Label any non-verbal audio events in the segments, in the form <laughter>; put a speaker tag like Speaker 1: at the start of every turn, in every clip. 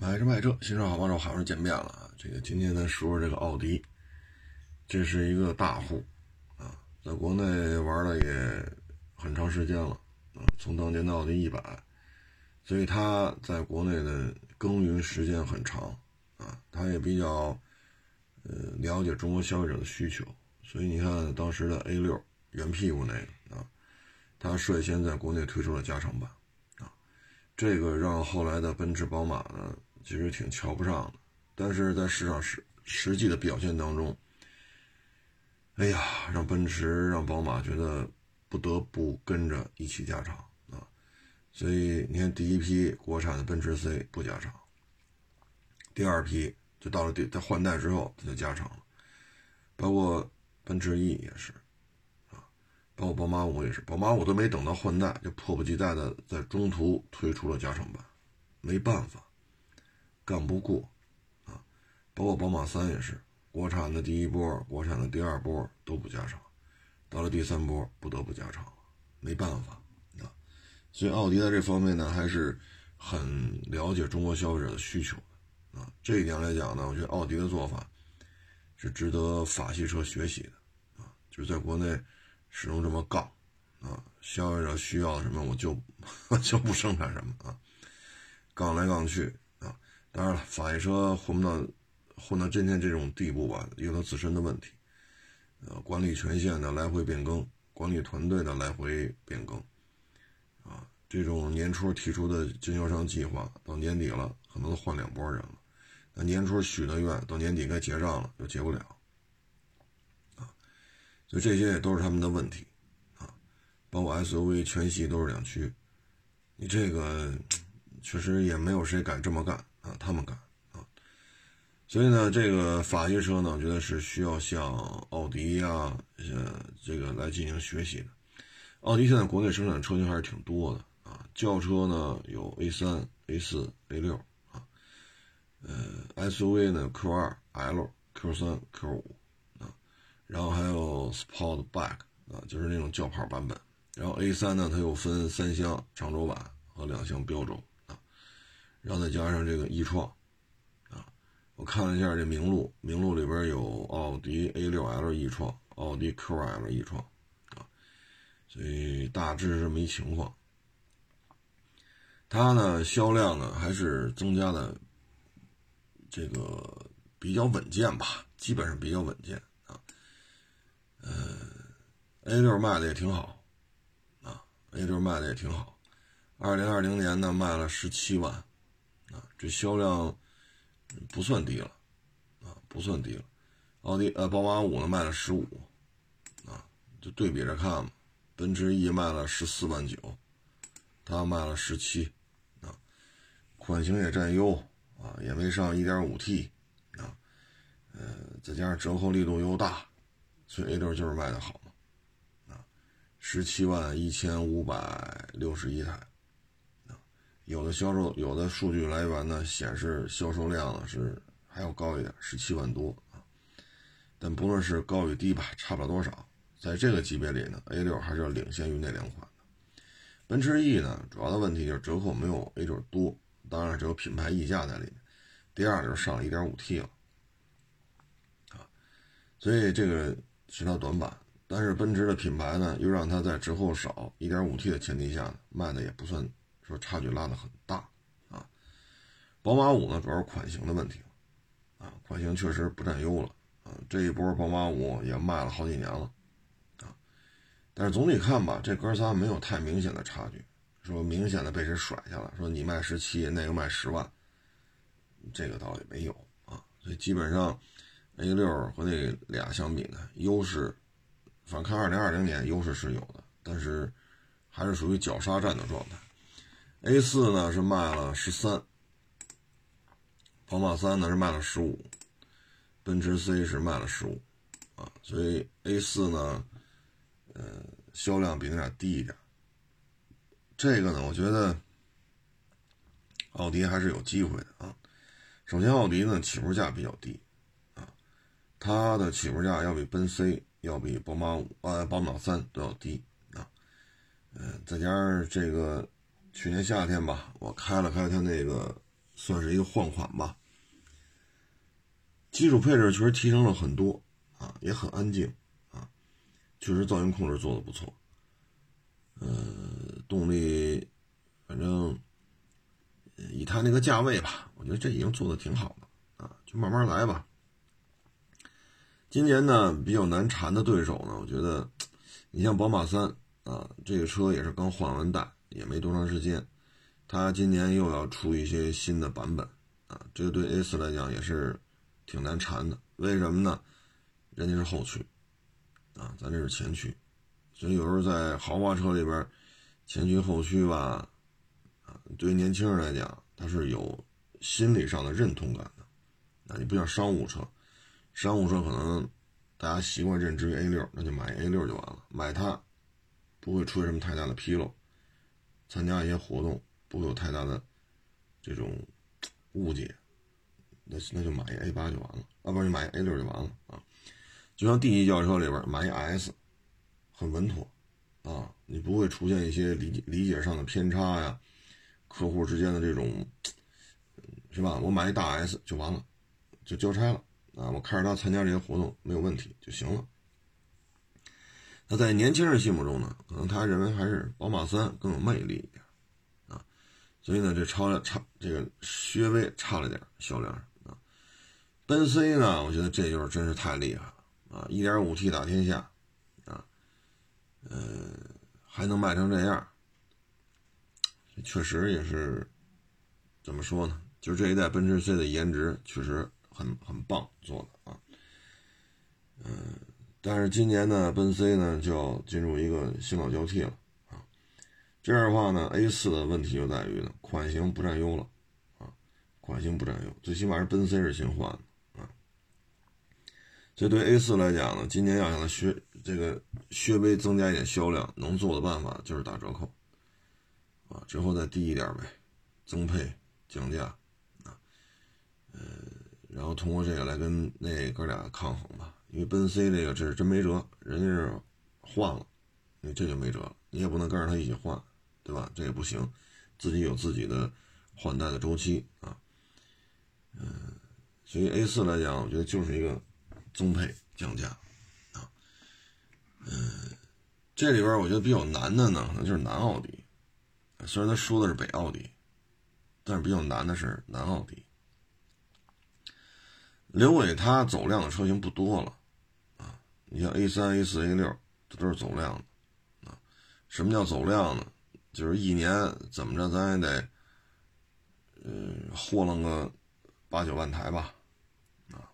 Speaker 1: 买车卖车，新车好帮手，好事见面了啊！这个今天咱说说这个奥迪，这是一个大户啊，在国内玩了也很长时间了啊，从当年的奥迪一百，所以他在国内的耕耘时间很长啊，他也比较呃了解中国消费者的需求，所以你看当时的 A 六圆屁股那个啊，他率先在国内推出了加长版啊，这个让后来的奔驰、宝马呢。其实挺瞧不上的，但是在市场实实际的表现当中，哎呀，让奔驰、让宝马觉得不得不跟着一起加长啊。所以你看，第一批国产的奔驰 C 不加长，第二批就到了第在换代之后它就加长了，包括奔驰 E 也是啊，包括宝马五也是，宝马五都没等到换代，就迫不及待的在中途推出了加长版，没办法。干不过，啊，包括宝马三也是，国产的第一波、国产的第二波都不加长，到了第三波不得不加长，没办法啊。所以奥迪在这方面呢，还是很了解中国消费者的需求的啊。这一点来讲呢，我觉得奥迪的做法是值得法系车学习的啊，就是在国内始终这么杠啊，消费者需要什么我就 <laughs> 就不生产什么啊，杠来杠去。当然了，法系车混不到混到今天这种地步吧，有它自身的问题。呃，管理权限的来回变更，管理团队的来回变更，啊，这种年初提出的经销商计划，到年底了可能都换两拨人了。那年初许的愿，到年底该结账了又结不了，啊，所以这些也都是他们的问题，啊，包括 SUV 全系都是两驱，你这个 <tsk> 确实也没有谁敢这么干。啊，他们干啊，所以呢，这个法系车呢，我觉得是需要向奥迪呀，呃，这个来进行学习的。奥迪现在国内生产车型还是挺多的啊，轿车呢有 A 三、A 四、A 六啊，呃，SUV 呢 Q 二、L、Q 三、Q 五啊，然后还有 Sportback 啊，就是那种轿跑版本。然后 A 三呢，它又分三厢长轴版和两厢标轴。然后再加上这个易创，啊，我看了一下这名录，名录里边有奥迪 A6L e 创、奥迪 QL e 创，啊，所以大致是这么一情况。它呢销量呢还是增加的，这个比较稳健吧，基本上比较稳健啊。呃，A6 卖的也挺好，啊，A6 卖的也挺好，二零二零年呢卖了十七万。啊，这销量不算低了，啊，不算低了。奥迪呃，宝马五呢卖了十五，啊，就对比着看嘛。奔驰 E 卖了十四万九，它卖了十七，啊，款型也占优，啊，也没上 1.5T，啊，呃，再加上折扣力度又大，所以 A 六就是卖的好嘛，啊，十七万一千五百六十一台。有的销售，有的数据来源呢显示销售量呢是还要高一点，十七万多啊。但不论是高与低吧，差不了多少。在这个级别里呢，A 六还是要领先于那两款的。奔驰 E 呢，主要的问题就是折扣没有 A 六多，当然只有品牌溢价在里面。第二就是上了一点五 T 了，啊，所以这个是它短板。但是奔驰的品牌呢，又让它在折扣少一点五 T 的前提下卖的也不算。说差距拉得很大啊，宝马五呢主要是款型的问题啊，款型确实不占优了啊，这一波宝马五也卖了好几年了啊，但是总体看吧，这哥仨没有太明显的差距，说明显的被谁甩下了，说你卖十七，那个卖十万，这个倒也没有啊，所以基本上 A 六和那俩相比呢，优势，反看二零二零年优势是有的，但是还是属于绞杀战的状态。A 四呢是卖了十三，宝马三呢是卖了十五，奔驰 C 是卖了十五，啊，所以 A 四呢，呃，销量比那俩低一点。这个呢，我觉得奥迪还是有机会的啊。首先，奥迪呢起步价比较低，啊，它的起步价要比奔 C 要比宝马五呃宝马三都要低啊，嗯，再加上这个。去年夏天吧，我开了开它那个算是一个换款吧。基础配置确实提升了很多啊，也很安静啊，确实噪音控制做的不错。呃，动力，反正以它那个价位吧，我觉得这已经做的挺好了啊，就慢慢来吧。今年呢，比较难缠的对手呢，我觉得你像宝马三啊，这个车也是刚换完代，也没多长时间，它今年又要出一些新的版本啊，这个对 A 四来讲也是挺难缠的。为什么呢？人家是后驱啊，咱这是前驱。所以有时候在豪华车里边，前驱后驱吧，啊，对于年轻人来讲，他是有心理上的认同感的。啊，你不像商务车，商务车可能大家习惯认知于 A 六，那就买 A 六就完了，买它不会出现什么太大的纰漏，参加一些活动不会有太大的这种误解，那那就买一 A 八就完了，啊，不是你买 A 六就完了啊。就像 D 级轿车里边买一 S。很稳妥，啊，你不会出现一些理解理解上的偏差呀，客户之间的这种，是吧？我买一大 S 就完了，就交差了啊！我开着它参加这些活动没有问题就行了。那在年轻人心目中呢，可能他认为还是宝马三更有魅力一点，啊，所以呢，这超了差这个略微差了点销量啊。奔 C 呢，我觉得这就是真是太厉害了啊！1.5T 打天下啊。呃，还能卖成这样，确实也是怎么说呢？就这一代奔驰 C 的颜值确实很很棒做的啊。嗯，但是今年呢，奔 C 呢就要进入一个新老交替了啊。这样的话呢，A 四的问题就在于呢，款型不占优了啊，款型不占优，最起码是奔 C 是新换的啊。这对 A 四来讲呢，今年要想它学。这个削微增加一点销量，能做的办法就是打折扣，啊，之后再低一点呗，增配降价，啊，呃，然后通过这个来跟那哥俩抗衡吧。因为奔 C 这个这是真没辙，人家是换了，你这就没辙了，你也不能跟着他一起换，对吧？这也不行，自己有自己的换代的周期啊，嗯，所以 A 四来讲，我觉得就是一个增配降价啊。嗯，这里边我觉得比较难的呢，可能就是南奥迪。虽然他说的是北奥迪，但是比较难的是南奥迪。刘伟他走量的车型不多了，你像 A 三、A 四、A 六，这都是走量的啊。什么叫走量呢？就是一年怎么着，咱也得，嗯，货楞个八九万台吧，啊，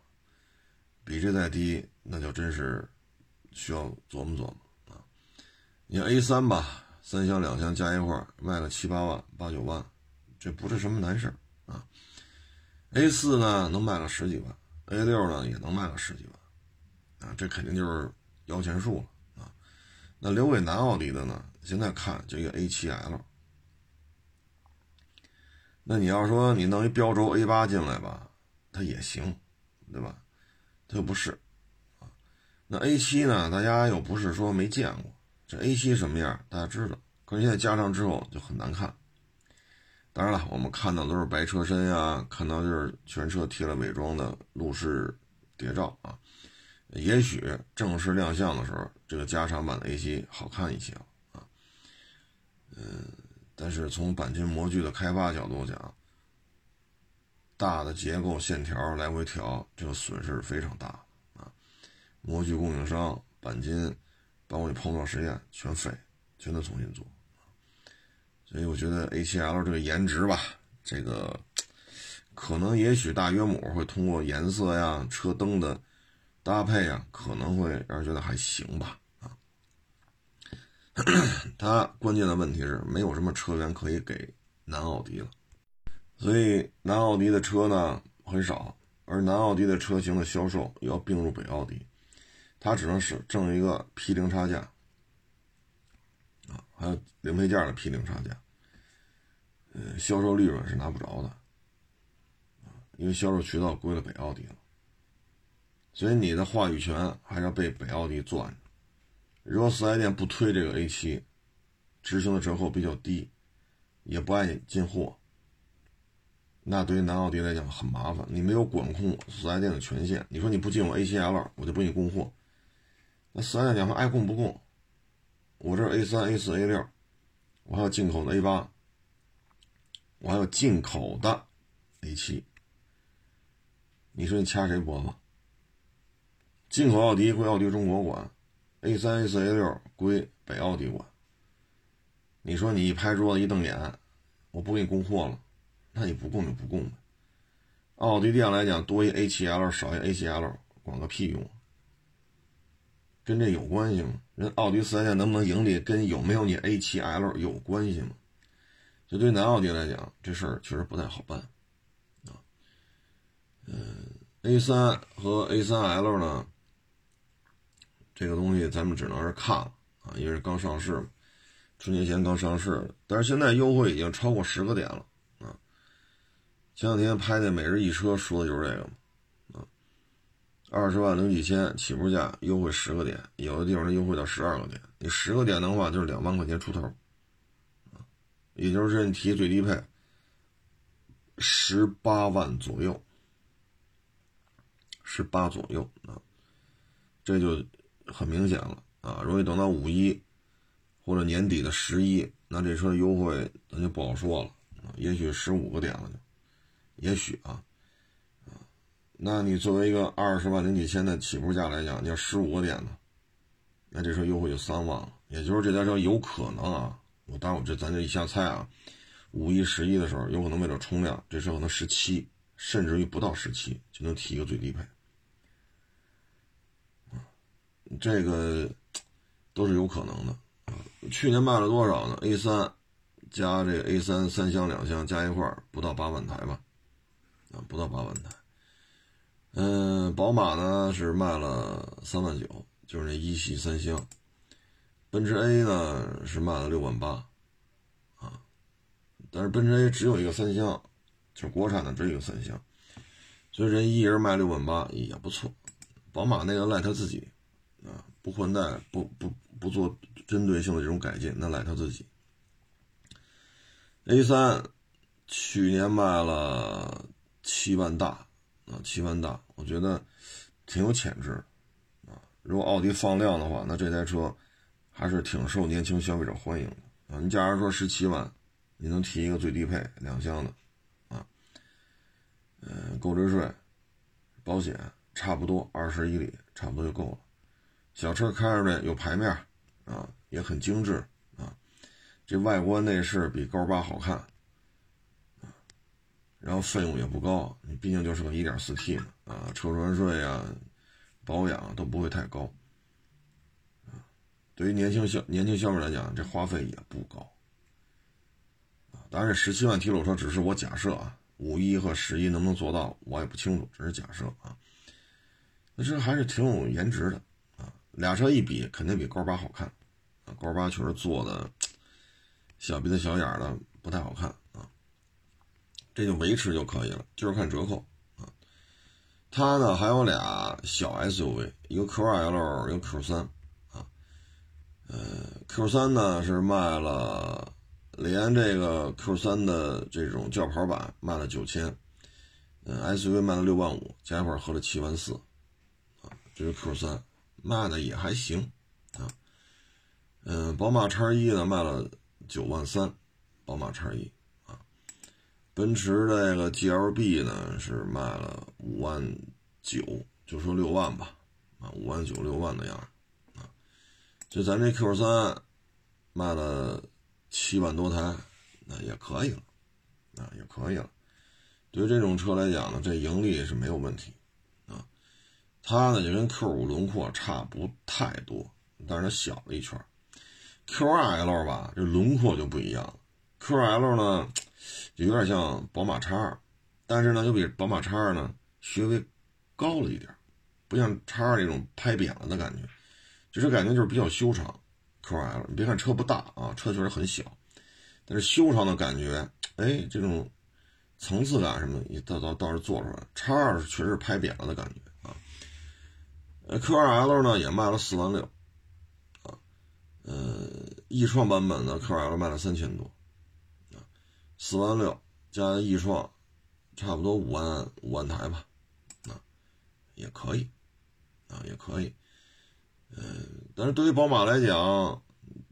Speaker 1: 比这再低，那就真是。需要琢磨琢磨啊！你像 A 三吧，三厢两厢加一块卖个七八万、八九万，这不是什么难事啊。A 四呢能卖个十几万，A 六呢也能卖个十几万，啊，这肯定就是摇钱树了啊。那留给南奥迪的呢？现在看就一个 A 七 L。那你要说你弄一标轴 A 八进来吧，它也行，对吧？它又不是啊。那 A 七呢？大家又不是说没见过，这 A 七什么样，大家知道。可是现在加上之后就很难看。当然了，我们看到都是白车身呀，看到就是全车贴了伪装的路试谍照啊。也许正式亮相的时候，这个加长版的 A 七好看一些啊。嗯，但是从钣金模具的开发角度讲，大的结构线条来回调，这个损失是非常大啊。模具供应商、钣金，包括你碰撞实验全废，全都重新做。所以我觉得 A7L 这个颜值吧，这个可能也许大约母会通过颜色呀、车灯的搭配啊，可能会让人觉得还行吧。啊，<clears throat> 它关键的问题是没有什么车源可以给南奥迪了，所以南奥迪的车呢很少，而南奥迪的车型的销售也要并入北奥迪。它只能是挣一个批零差价，啊，还有零配件的批零差价，呃，销售利润是拿不着的，因为销售渠道归了北奥迪了，所以你的话语权还是要被北奥迪攥着。如果四 S 店不推这个 A 七，执行的折扣比较低，也不爱进货，那对于南奥迪来讲很麻烦，你没有管控四 S 店的权限。你说你不进我 A7L，我就不给你供货。那四 S 店讲说爱供不供？我这 A3、A4、A6，我还有进口的 A8，我还有进口的 A7。你说你掐谁脖子？进口奥迪归奥迪中国管，A3、A4、A6 归北奥迪管。你说你一拍桌子一瞪眼，我不给你供货了。那你不供就不供呗。奥迪店来讲，多一 A7L 少一 A7L，管个屁用！跟这有关系吗？人奥迪四 S 店能不能盈利，跟有没有你 A7L 有关系吗？就对南奥迪来讲，这事儿确实不太好办啊。嗯，A3 和 A3L 呢，这个东西咱们只能是看了啊，因为刚上市，春节前刚上市，但是现在优惠已经超过十个点了啊。前两天拍那每日一车说的就是这个嘛，啊，二十万零几千起步价优惠十个点，有的地方能优惠到十二个点，你十个点的话就是两万块钱出头，啊，也就是你提最低配十八万左右，十八左右啊，这就很明显了啊，如果等到五一或者年底的十一，那这车优惠咱就不好说了，也许十五个点了就。也许啊，啊，那你作为一个二十万零几千的起步价来讲，你要十五个点呢，那这车优惠就三万了。也就是这台车有可能啊，我当然我这咱这一瞎猜啊，五一十一的时候有可能为了冲量，这车可能十七，甚至于不到十七就能提一个最低配，这个都是有可能的啊。去年卖了多少呢？A 三加这 A 三三厢两厢加一块不到八万台吧。啊不到八万台，嗯，宝马呢是卖了三万九，就是那一系三厢，奔驰 A 呢是卖了六万八，啊，但是奔驰 A 只有一个三厢，就是国产的只有一个三厢，所以人一人卖六万八也不错。宝马那个赖他自己，啊，不换代，不不不做针对性的这种改进，那赖他自己。A 三去年卖了。七万大啊，七万大，我觉得挺有潜质啊。如果奥迪放量的话，那这台车还是挺受年轻消费者欢迎的啊。你假如说十七万，你能提一个最低配两厢的啊，嗯，购置税、保险差不多二十一里，差不多就够了。小车开着呢，有牌面啊，也很精致啊，这外观内饰比高八好看。然后费用也不高，你毕竟就是个 1.4T 嘛，啊，车船税啊、保养都不会太高，啊，对于年轻消年轻消费者来讲，这花费也不高，啊，当然这十七万提裸车只是我假设啊，五一和十一能不能做到，我也不清楚，只是假设啊，那这还是挺有颜值的，俩车一比，肯定比高八好看，啊，高八确实做的小鼻子小眼的，不太好看啊。这就维持就可以了，就是看折扣啊。它呢还有俩小 SUV，一个 Q2L，一个 Q3 啊。呃，Q3 呢是卖了，连这个 Q3 的这种轿跑版卖了九千，嗯，SUV 卖了六万五，加一块合了七万四啊。这是 Q3 卖的也还行啊。嗯，宝马叉一呢卖了九万三，宝马叉一啊。奔驰这个 GLB 呢是卖了五万九，就说六万吧，啊，五万九六万的样子，啊，就咱这 Q 三卖了七万多台，那也可以了，啊，也可以了。对于这种车来讲呢，这盈利是没有问题，它呢就跟 Q 五轮廓差不太多，但是它小了一圈。Q 二 L 吧，这轮廓就不一样了 QL 呢。就有点像宝马叉二，但是呢，又比宝马叉二呢稍微高了一点，不像叉二那种拍扁了的感觉，就是感觉就是比较修长。Q2L，你别看车不大啊，车确实很小，但是修长的感觉，哎，这种层次感什么的，倒倒倒是做出来。叉二是确实拍扁了的感觉。呃，Q2L 呢也卖了四万六，啊，呃，易创版本的 Q2L 卖了三千多。啊四万六加易创，差不多五万五万台吧，啊，也可以，啊，也可以，嗯，但是对于宝马来讲，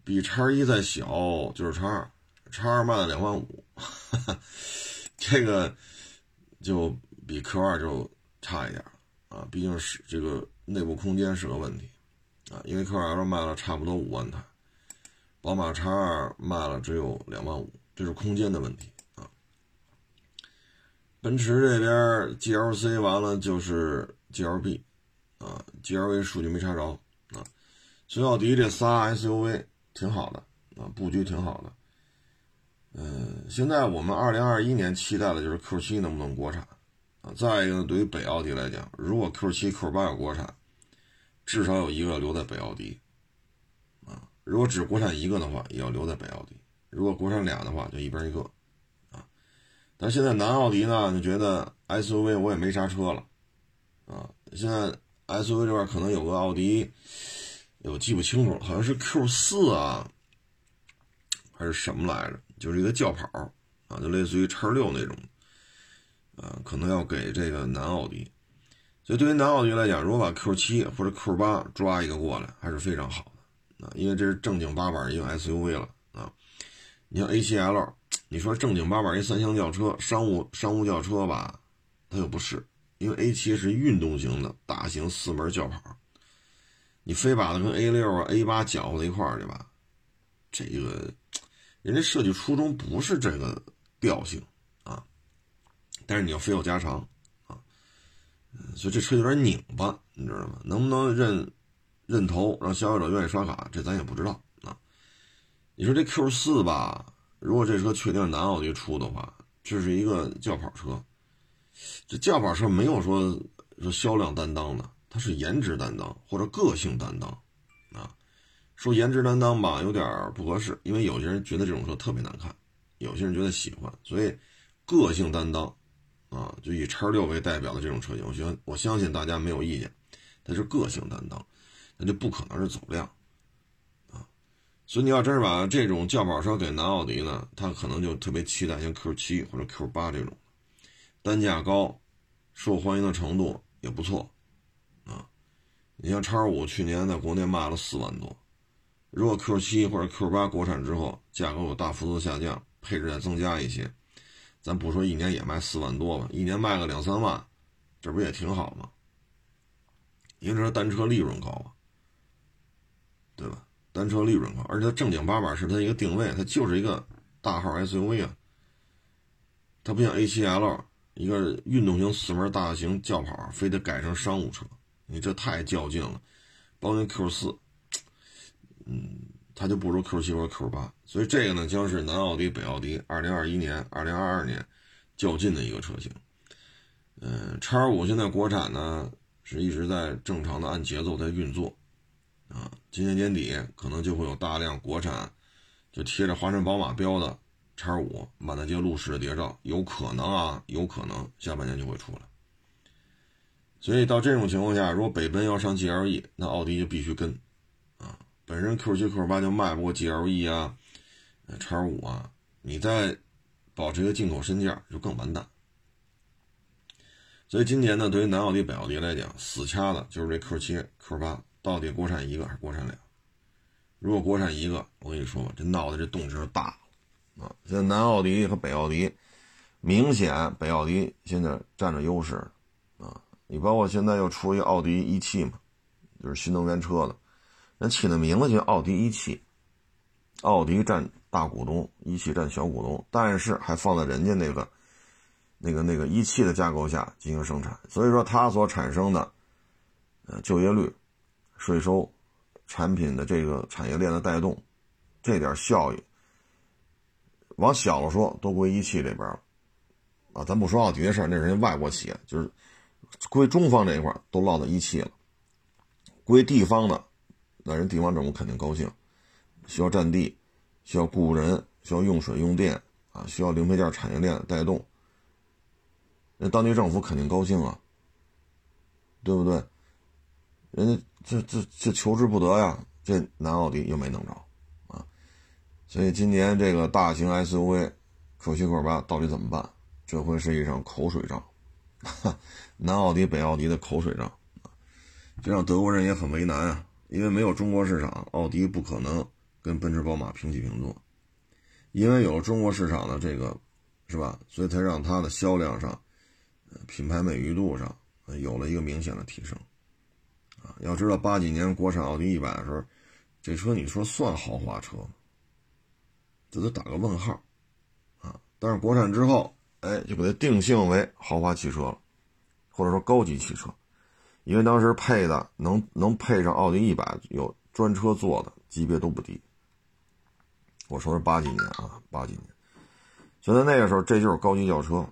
Speaker 1: 比叉一再小就是叉二，叉二卖了两万五，<laughs> 这个就比 Q 二就差一点啊，毕竟是这个内部空间是个问题，啊，因为 QL 卖了差不多五万台，宝马叉二卖了只有两万五，这是空间的问题啊。奔驰这边 GLC 完了就是 GLB，啊，GLV 数据没查着啊，所以奥迪这仨 SUV 挺好的啊，布局挺好的。嗯，现在我们2021年期待的就是 Q7 能不能国产再一个呢，对于北奥迪来讲，如果 Q7、Q8 有国产，至少有一个留在北奥迪啊。如果只国产一个的话，也要留在北奥迪；如果国产俩的话，就一边一个。啊但现在南奥迪呢，就觉得 SUV 我也没啥车了，啊，现在 SUV 这块可能有个奥迪，我记不清楚了，好像是 Q 四啊，还是什么来着？就是一个轿跑啊，就类似于叉六那种，啊，可能要给这个南奥迪。所以对于南奥迪来讲，如果把 Q 七或者 Q 八抓一个过来，还是非常好的，啊，因为这是正经八百一个 SUV 了啊。你像 A7L。你说正经八百一三厢轿车，商务商务轿车吧，它又不是，因为 A7 是运动型的大型四门轿跑，你非把它跟 A6 啊 A8 搅和在一块儿去吧，这个人家设计初衷不是这个调性，但是你要非要加长啊，所以这车有点拧巴，你知道吗？能不能认认头，让消费者愿意刷卡，这咱也不知道啊。你说这 Q 四吧？如果这车确定是南奥迪出的话，这是一个轿跑车。这轿跑车没有说说销量担当的，它是颜值担当或者个性担当啊。说颜值担当吧，有点不合适，因为有些人觉得这种车特别难看，有些人觉得喜欢，所以个性担当啊，就以叉六为代表的这种车型，我觉得我相信大家没有意见，它是个性担当，那就不可能是走量。啊所以你要真是把这种轿跑车给南奥迪呢，他可能就特别期待像 Q 七或者 Q 八这种，单价高，受欢迎的程度也不错，啊，你像叉五去年在国内卖了四万多，如果 Q 七或者 Q 八国产之后价格有大幅度下降，配置再增加一些，咱不说一年也卖四万多吧，一年卖个两三万，这不也挺好吗？因为这单车利润高啊，对吧？单车利润高，而且它正经八百是它一个定位，它就是一个大号 SUV 啊，它不像 A7L 一个运动型四门大型轿跑，非得改成商务车，你这太较劲了。包括 Q 四，嗯，它就不如 Q 七或者 Q 八，所以这个呢将是南奥迪、北奥迪2021年、2022年较劲的一个车型。嗯，叉五现在国产呢是一直在正常的按节奏在运作。啊，今年年底可能就会有大量国产，就贴着华晨宝马标的叉五满大街路试的谍照，有可能啊，有可能下半年就会出来。所以到这种情况下，如果北奔要上 GLE，那奥迪就必须跟，本身 Q 七 Q 八就卖不过 GLE 啊，叉五啊，你再保持一个进口身价就更完蛋。所以今年呢，对于南奥迪、北奥迪来讲，死掐的就是这 Q 七 Q 八。到底国产一个还是国产俩？如果国产一个，我跟你说吧，这闹的这动静大啊！现在南奥迪和北奥迪明显北奥迪现在占着优势啊！你包括现在又出一奥迪一汽嘛，就是新能源车的，起的名字叫奥迪一汽，奥迪占大股东，一汽占小股东，但是还放在人家那个那个那个一汽的架构下进行生产，所以说它所产生的呃就业率。税收、产品的这个产业链的带动，这点效益，往小了说都归一汽这边了，啊，咱不说奥迪的事，那是人家外国企业，就是归中方这一块都落到一汽了，归地方的，那人地方政府肯定高兴，需要占地，需要雇人，需要用水用电啊，需要零配件产业链带动，那当地政府肯定高兴啊，对不对？人家。这这这求之不得呀！这南奥迪又没弄着，啊，所以今年这个大型 SUV，Q7、Q8 到底怎么办这会是一场口水仗，南奥迪、北奥迪的口水仗，这让德国人也很为难啊，因为没有中国市场，奥迪不可能跟奔驰、宝马平起平坐，因为有了中国市场的这个，是吧？所以才让它的销量上、品牌美誉度上有了一个明显的提升。啊，要知道八几年国产奥迪一百的时候，这车你说算豪华车吗？这都打个问号，啊！但是国产之后，哎，就给它定性为豪华汽车了，或者说高级汽车，因为当时配的能能配上奥迪一百有专车座的级别都不低。我说是八几年啊，八几年，就在那个时候，这就是高级轿车，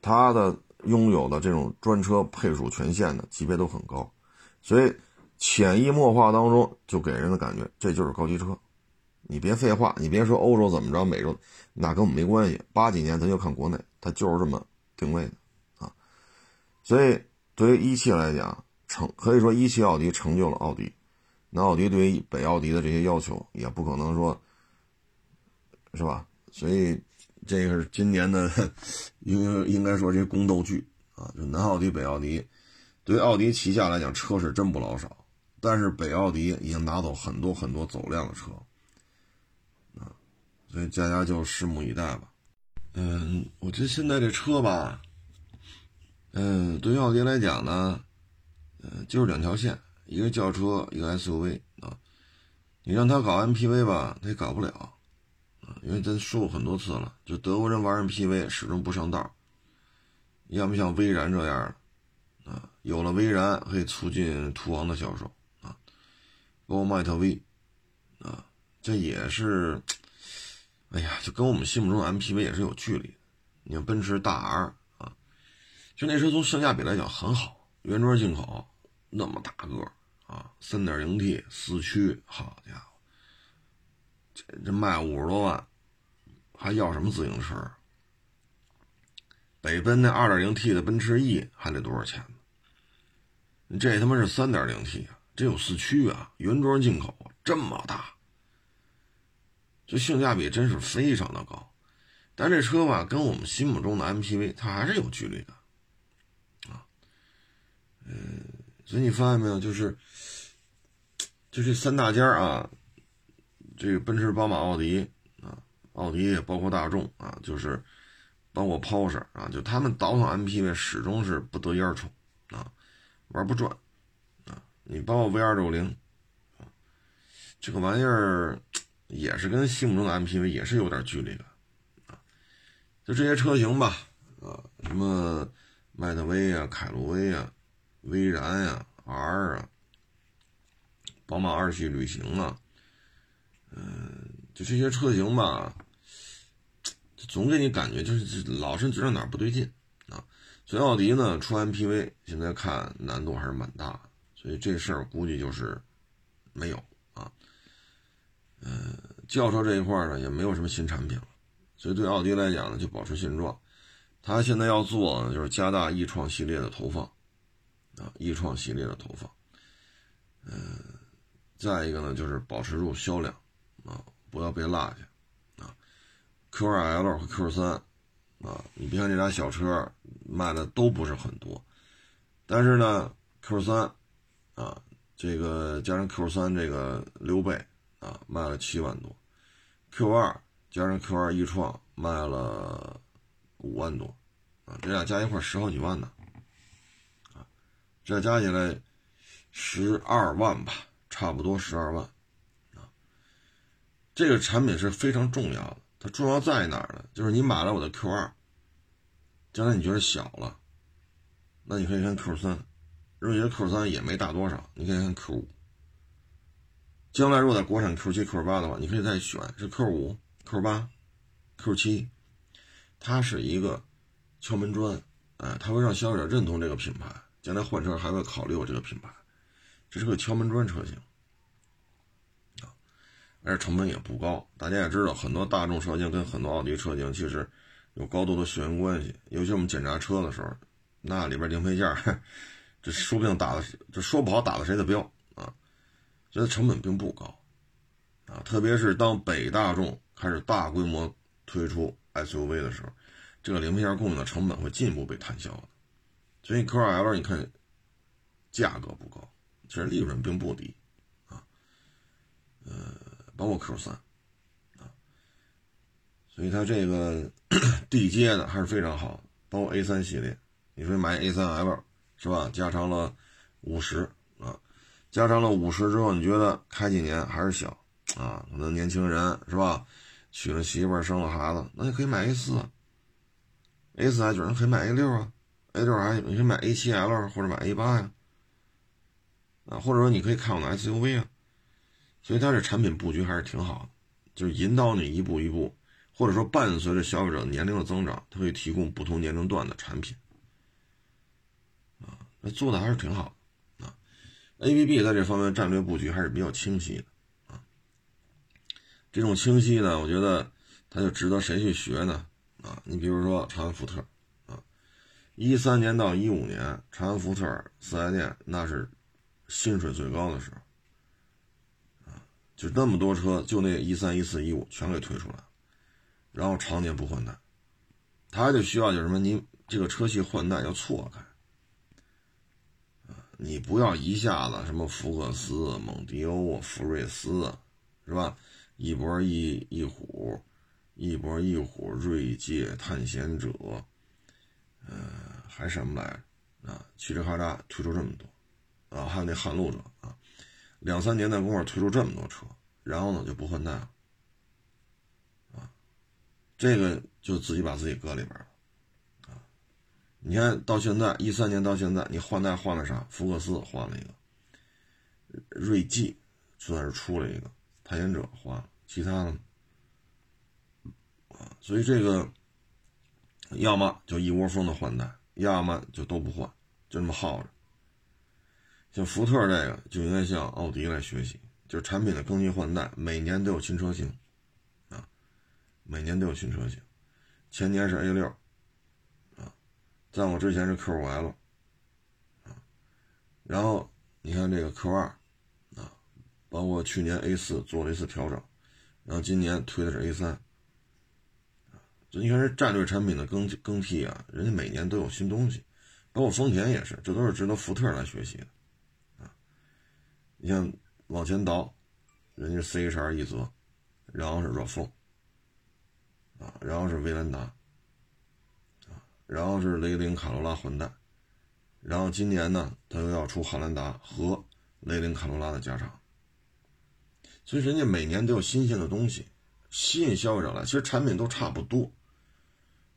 Speaker 1: 它的拥有的这种专车配属权限的级别都很高。所以，潜移默化当中就给人的感觉，这就是高级车。你别废话，你别说欧洲怎么着，美洲那跟我们没关系。八几年咱就看国内，它就是这么定位的啊。所以，对于一汽来讲，成可以说一汽奥迪成就了奥迪。那奥迪对于北奥迪的这些要求，也不可能说，是吧？所以，这个是今年的应应该说这宫斗剧啊，就南奥迪、北奥迪。对于奥迪旗下来讲，车是真不老少，但是北奥迪已经拿走很多很多走量的车，啊，所以大家就拭目以待吧。嗯，我觉得现在这车吧，嗯，对于奥迪来讲呢，嗯，就是两条线，一个轿车，一个 SUV 啊。你让他搞 MPV 吧，他也搞不了，啊，因为咱说过很多次了，就德国人玩 MPV 始终不上道，要么像威然这样的。啊，有了威然可以促进途昂的销售啊，包括迈特 V，啊，这也是，哎呀，就跟我们心目中的 MPV 也是有距离。你看奔驰大 R，就那车从性价比来讲很好，原装进口，那么大个啊，3.0T 四驱，好家伙，这这卖五十多万，还要什么自行车？北奔那 2.0T 的奔驰 E 还得多少钱？这他妈是三点零 T 啊，这有四驱啊，原装进口，这么大，这性价比真是非常的高。但这车吧，跟我们心目中的 MPV 它还是有距离的，嗯，所以你发现没有，就是，就这三大家啊，这个奔驰、宝马、奥迪啊，奥迪也包括大众啊，就是包括 Porsche 啊，就他们倒腾 MPV 始终是不得烟儿啊。玩不转，啊，你包括 V 二六零，啊，这个玩意儿也是跟心目中的 MPV 也是有点距离的，啊，就这些车型吧，啊，什么迈特威啊、凯路威啊、威然呀、R 啊、宝马二系旅行啊，嗯，就这些车型吧，总给你感觉就是老是觉得哪儿不对劲啊。所以奥迪呢出 MPV，现在看难度还是蛮大，所以这事儿估计就是没有啊。嗯，轿车这一块呢也没有什么新产品了，所以对奥迪来讲呢就保持现状。它现在要做呢就是加大 e 创系列的投放啊易创系列的投放。嗯，再一个呢就是保持住销量啊，不要被落下啊。Q2L 和 Q3。啊，你别看这俩小车卖的都不是很多，但是呢，Q 三啊，这个加上 Q 三这个溜背啊，卖了七万多；Q 二加上 Q 二 e 创卖了五万多，啊，这俩加一块十好几万呢，这加起来十二万吧，差不多十二万，啊，这个产品是非常重要的。它重要在哪儿呢？就是你买了我的 Q 二，将来你觉得小了，那你可以看 Q 三；如果觉得 Q 三也没大多少，你可以看 Q 五。将来如果在国产 Q 七、Q 八的话，你可以再选是 Q 五、Q 八、Q 七。它是一个敲门砖，哎，它会让消费者认同这个品牌，将来换车还会考虑我这个品牌，这是个敲门砖车型啊。而且成本也不高，大家也知道，很多大众车型跟很多奥迪车型其实有高度的血缘关系。尤其我们检查车的时候，那里边零配件，这说不定打的，这说不好打的谁的标啊？觉得成本并不高啊。特别是当北大众开始大规模推出 SUV 的时候，这个零配件供应的成本会进一步被摊销的。所以 Q2L 你看价格不高，其实利润并不低啊。呃，包括 Q3 啊，所以它这个 <coughs> 地接的还是非常好，包括 A3 系列。你说买 A3L 是吧？加长了五十啊，加长了五十之后，你觉得开几年还是小啊？可能年轻人是吧？娶了媳妇儿，生了孩子，那你可以买 A4，A4 还觉得可以买 A6 啊，A6 还你可以买 A7L 或者买 A8 呀，啊，或者说你可以看我的 SUV 啊，所以它这产品布局还是挺好的，就是引导你一步一步，或者说伴随着消费者年龄的增长，它会提供不同年龄段的产品。啊那做的还是挺好的啊，A B B 在这方面战略布局还是比较清晰的啊。这种清晰呢，我觉得它就值得谁去学呢？啊，你比如说长安福特，一三年到一五年，长安福特四 S 店那是薪水最高的时候啊，就那么多车，就那一三、一四、一五全给推出来，然后常年不换代，他就需要就是什么，你这个车系换代要错开。你不要一下子什么福克斯、蒙迪欧、福睿斯，是吧？一博一一虎，一博一虎，锐界、探险者，呃，还什么来着？啊，嘁哩喀喳推出这么多，啊，还有那撼路者啊，两三年的功夫推出这么多车，然后呢就不换代了，啊，这个就自己把自己搁里边了啊。你看到现在一三年到现在，你换代换了啥？福克斯换了一个，锐际算是出了一个，探险者换了，其他的啊，所以这个要么就一窝蜂的换代，要么就都不换，就这么耗着。像福特这个就应该向奥迪来学习，就是产品的更新换代，每年都有新车型啊，每年都有新车型，前年是 A 六。啊在我之前是 Q 五 L，啊，然后你看这个 Q2，啊，包括去年 A4 做了一次调整，然后今年推的是 A3，啊，就你看这战略产品的更更替啊，人家每年都有新东西，包括丰田也是，这都是值得福特来学习的，啊，你像往前倒，人家 CHR 一泽，然后是 RAV4，啊，然后是威兰达。然后是雷凌卡罗拉混蛋，然后今年呢，他又要出汉兰达和雷凌卡罗拉的加长，所以人家每年都有新鲜的东西，吸引消费者来。其实产品都差不多，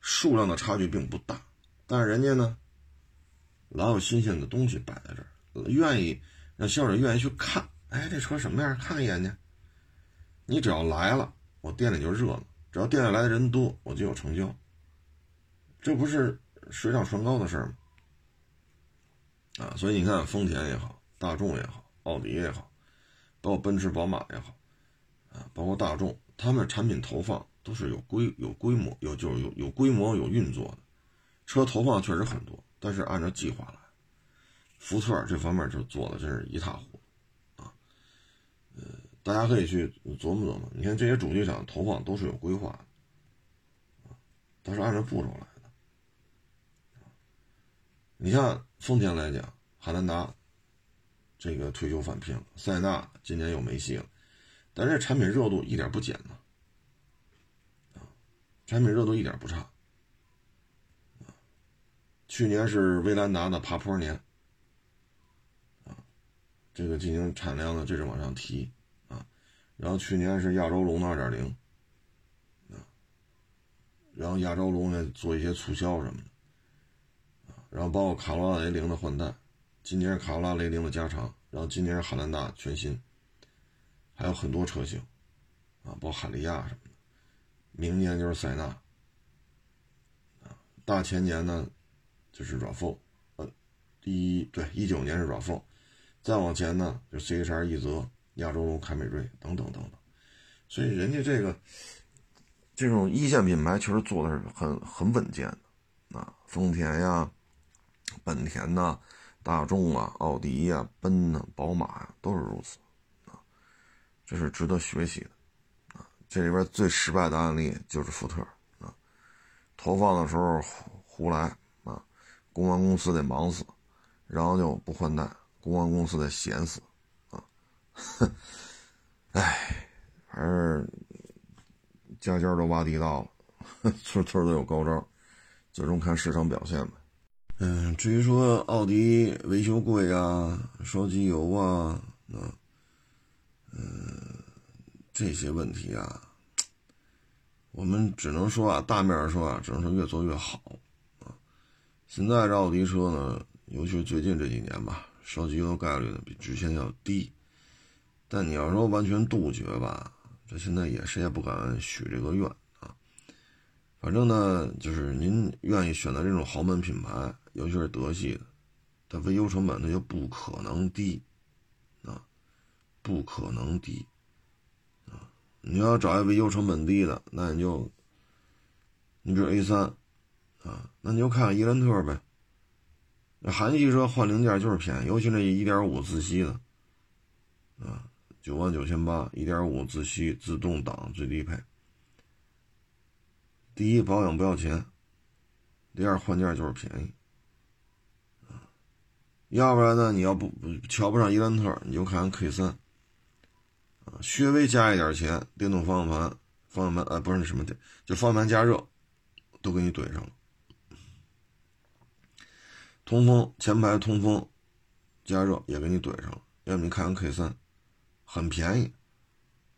Speaker 1: 数量的差距并不大，但是人家呢，老有新鲜的东西摆在这儿，愿意让消费者愿意去看。哎，这车什么样？看一眼去。你只要来了，我店里就热了；只要店里来的人多，我就有成交。这不是水涨船高的事吗？啊，所以你看，丰田也好，大众也好，奥迪也好，包括奔驰、宝马也好，啊，包括大众，他们产品投放都是有规、有规模、有就是有有规模、有运作的。车投放确实很多，但是按照计划来。福特这方面就做的真是一塌糊涂，啊，呃，大家可以去琢磨琢磨。你看这些主机厂投放都是有规划的，啊，都是按照步骤来的。你像丰田来讲，汉兰达这个退休返聘了，塞纳今年又没戏了，但是产品热度一点不减呢，产品热度一点不差，去年是威兰达的爬坡年，啊，这个进行产量的这是往上提，啊，然后去年是亚洲龙的二点零，啊，然后亚洲龙呢做一些促销什么的。然后包括卡罗拉雷凌的换代，今年是卡罗拉雷凌的加长，然后今年是汉兰达全新，还有很多车型，啊，包括海利亚什么，明年就是塞纳，啊，大前年呢就是 RAV4，呃，一对一九年是 RAV4，再往前呢就 CHR 一泽、亚洲龙、凯美瑞等等等等，所以人家这个这种一线品牌确实做的是很很稳健的，啊，丰田呀。本田呐，大众啊，奥迪呀，奔呐，宝马呀，都是如此，啊，这是值得学习的，这里边最失败的案例就是福特，啊，投放的时候胡胡来啊，公关公司得忙死，然后就不换代，公关公司得闲死啊，唉，还是家家都挖地道了，村村都有高招，最终看市场表现呗。嗯，至于说奥迪维修贵啊、烧机油啊，嗯，这些问题啊，<tsk> 我们只能说啊，大面上说啊，只能说越做越好啊。现在这奥迪车呢，尤其是最近这几年吧，烧机油的概率呢比之前要低。但你要说完全杜绝吧，这现在也谁也不敢许这个愿啊。反正呢，就是您愿意选择这种豪门品牌。尤其是德系的，它维修成本它就不可能低，啊，不可能低，你要找一个维修成本低的，那你就，你比如 A 三，啊，那你就看看伊兰特呗。韩系车换零件就是便宜，尤其那一点五自吸的，啊，九万九千八，一点五自吸自动挡最低配。第一保养不要钱，第二换件就是便宜。要不然呢？你要不瞧不上伊兰特，你就看看 K 三，啊，稍微加一点钱，电动方向盘、方向盘呃不是那什么电，就方向盘加热，都给你怼上了。通风前排通风加热也给你怼上了。要不你看看 K 三，很便宜，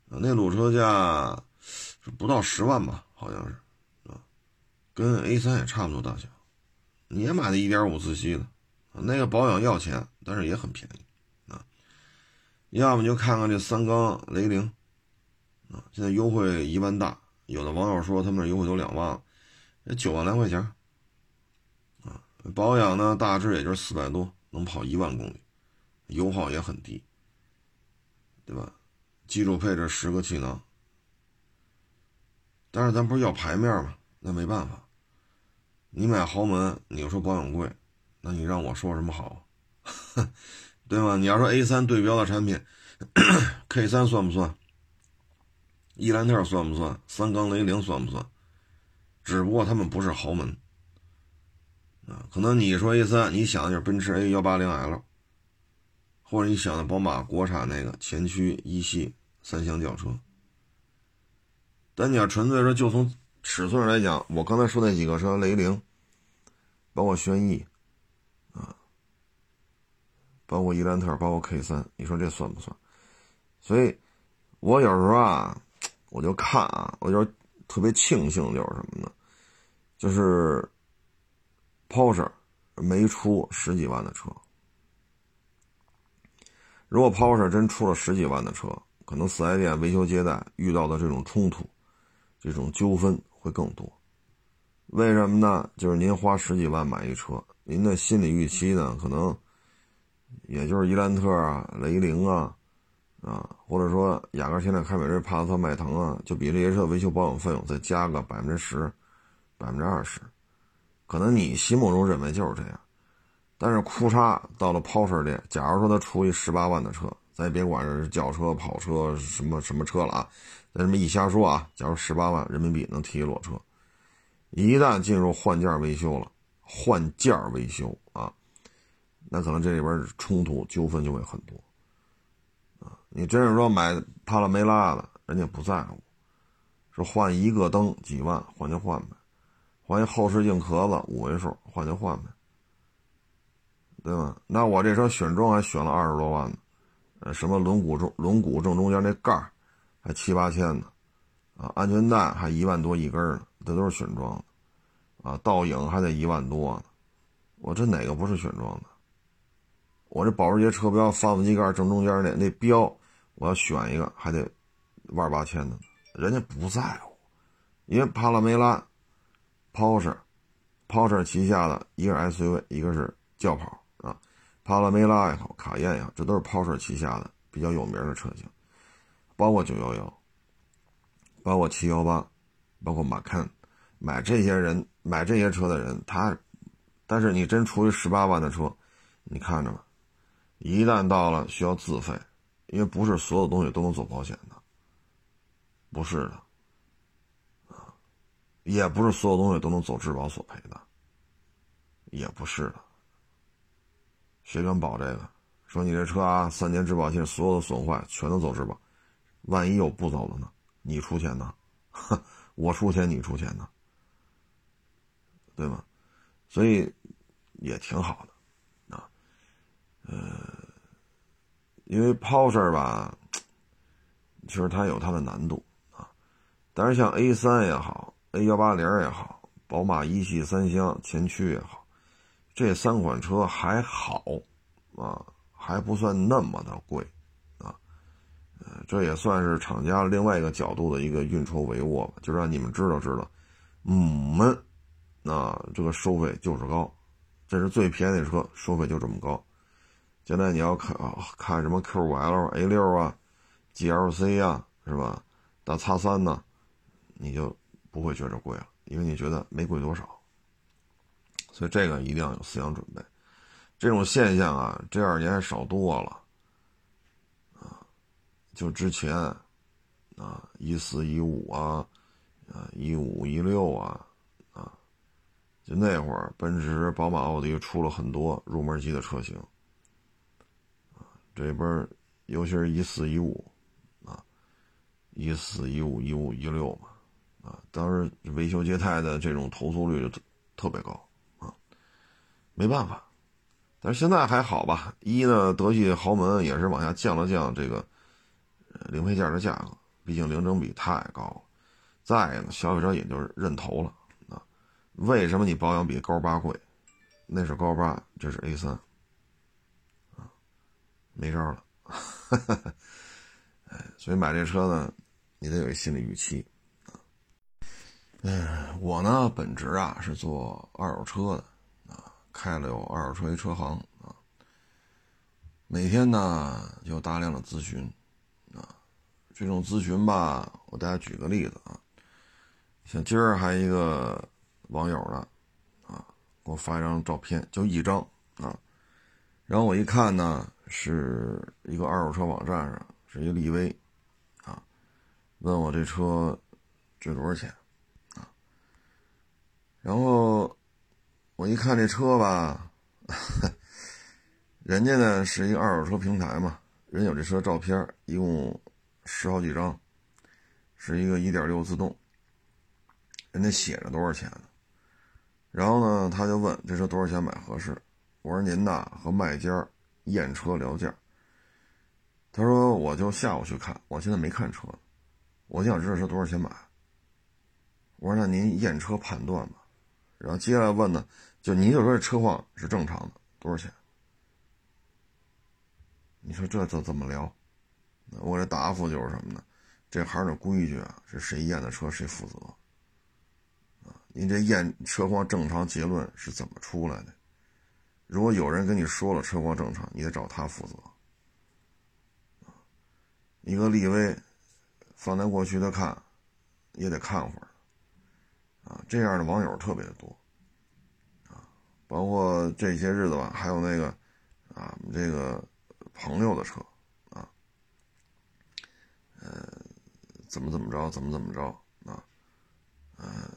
Speaker 1: 啊，那裸车价是不到十万吧，好像是，啊，跟 A 三也差不多大小，你也买的1.5自吸的。那个保养要钱，但是也很便宜，要么就看看这三缸雷凌，啊，现在优惠一万大，有的网友说他们这优惠都两万，这九万来块钱，啊，保养呢大致也就是四百多，能跑一万公里，油耗也很低，对吧？基础配置十个气囊，但是咱不是要牌面吗？那没办法，你买豪门，你又说保养贵。那你让我说什么好，<laughs> 对吗？你要说 A 三对标的产品，<clears throat> K 三算不算？伊兰特算不算？三缸雷凌算不算？只不过他们不是豪门啊。可能你说 A 三，你想的就是奔驰 A 幺八零 L，或者你想的宝马国产那个前驱一系三厢轿车。但你要纯粹说就从尺寸上来讲，我刚才说那几个车，雷凌，包括轩逸。包括伊兰特，包括 K 三，你说这算不算？所以，我有时候啊，我就看啊，我就特别庆幸，就是什么呢？就是 Porsche 没出十几万的车。如果 Porsche 真出了十几万的车，可能四 S 店维修接待遇到的这种冲突、这种纠纷会更多。为什么呢？就是您花十几万买一车，您的心理预期呢，可能。也就是伊兰特啊、雷凌啊，啊，或者说雅阁、现在凯美瑞、帕萨特、迈腾啊，就比这些车维修保养费用再加个百分之十、百分之二十，可能你心目中认为就是这样。但是库叉到了 Porsche 店，假如说他出一十八万的车，咱也别管是轿车、跑车什么什么车了啊，咱这么一瞎说啊，假如十八万人民币能提一裸车，一旦进入换件维修了，换件维修。那可能这里边冲突纠纷就会很多，啊，你真是说买帕拉梅拉的，人家不在乎，说换一个灯几万，换就换呗，换一后视镜壳子五位数，换就换呗，对吧？那我这车选装还选了二十多万呢，呃，什么轮毂中轮毂正中间那盖儿，还七八千呢，啊，安全带还一万多一根呢，这都是选装的，啊，倒影还得一万多呢，我这哪个不是选装的？我这保时捷车标发动机盖正中间那那标，我要选一个还得万八千的，人家不在乎，因为帕拉梅拉、Porsche、Porsche 旗下的一个 SUV，一个是轿跑啊，帕拉梅拉也好，卡宴也好，这都是 Porsche 旗下的比较有名的车型，包括911，包括718，包括马看，买这些人买这些车的人，他，但是你真出于十八万的车，你看着吧。一旦到了需要自费，因为不是所有东西都能做保险的，不是的，啊，也不是所有东西都能走质保索赔的，也不是的。谁敢保这个？说你这车啊，三年质保期所有的损坏全都走质保，万一有不走的呢？你出钱呢？我出钱，你出钱呢？对吗？所以也挺好的。呃，因为抛事儿吧，其实它有它的难度啊。但是像 A 三也好，A 幺八零也好，宝马一系三厢前驱也好，这三款车还好啊。还不算那么的贵，啊，呃，这也算是厂家另外一个角度的一个运筹帷幄吧，就让你们知道知道，嗯们，啊，这个收费就是高，这是最便宜的车，收费就这么高。现在你要看看什么 Q5L、A 六啊、GLC 啊，是吧？大叉三呢，你就不会觉着贵了，因为你觉得没贵多少，所以这个一定要有思想准备。这种现象啊，这二年少多了，啊，就之前，啊，一四一五啊，啊，一五一六啊，啊，就那会儿，奔驰、宝马、奥迪出了很多入门级的车型，这边尤其是一四一五，啊，一四一五一五一六嘛，啊，当时维修接待的这种投诉率就特特别高，啊，没办法。但是现在还好吧？一呢，德系豪门也是往下降了降这个零配件的价格，毕竟零整比太高了。再呢，消费者也就是认头了啊。为什么你保养比高八贵？那是高八，这是 A 三，没招了。<laughs> 哎，所以买这车呢，你得有一心理预期啊。嗯，我呢，本职啊是做二手车的啊。开了有二手车一车行啊，每天呢有大量的咨询啊，这种咨询吧，我大家举个例子啊，像今儿还一个网友呢，啊，给我发一张照片，就一张啊，然后我一看呢，是一个二手车网站上是一个力威，啊，问我这车值多少钱啊，然后。我一看这车吧，<laughs> 人家呢是一个二手车平台嘛，人有这车照片，一共十好几张，是一个一点六自动，人家写着多少钱呢？然后呢，他就问这车多少钱买合适？我说您呐和卖家验车聊价。他说我就下午去看，我现在没看车，我就想知道车多少钱买。我说那您验车判断吧。然后接下来问呢？就你就说这车况是正常的，多少钱？你说这怎怎么聊？我这答复就是什么呢？这行的规矩啊，是谁验的车谁负责。啊，您这验车况正常结论是怎么出来的？如果有人跟你说了车况正常，你得找他负责。一个立威放在过去的看，也得看会儿。啊，这样的网友特别的多。包括这些日子吧，还有那个，啊，这个朋友的车，啊，呃，怎么怎么着，怎么怎么着，啊，呃，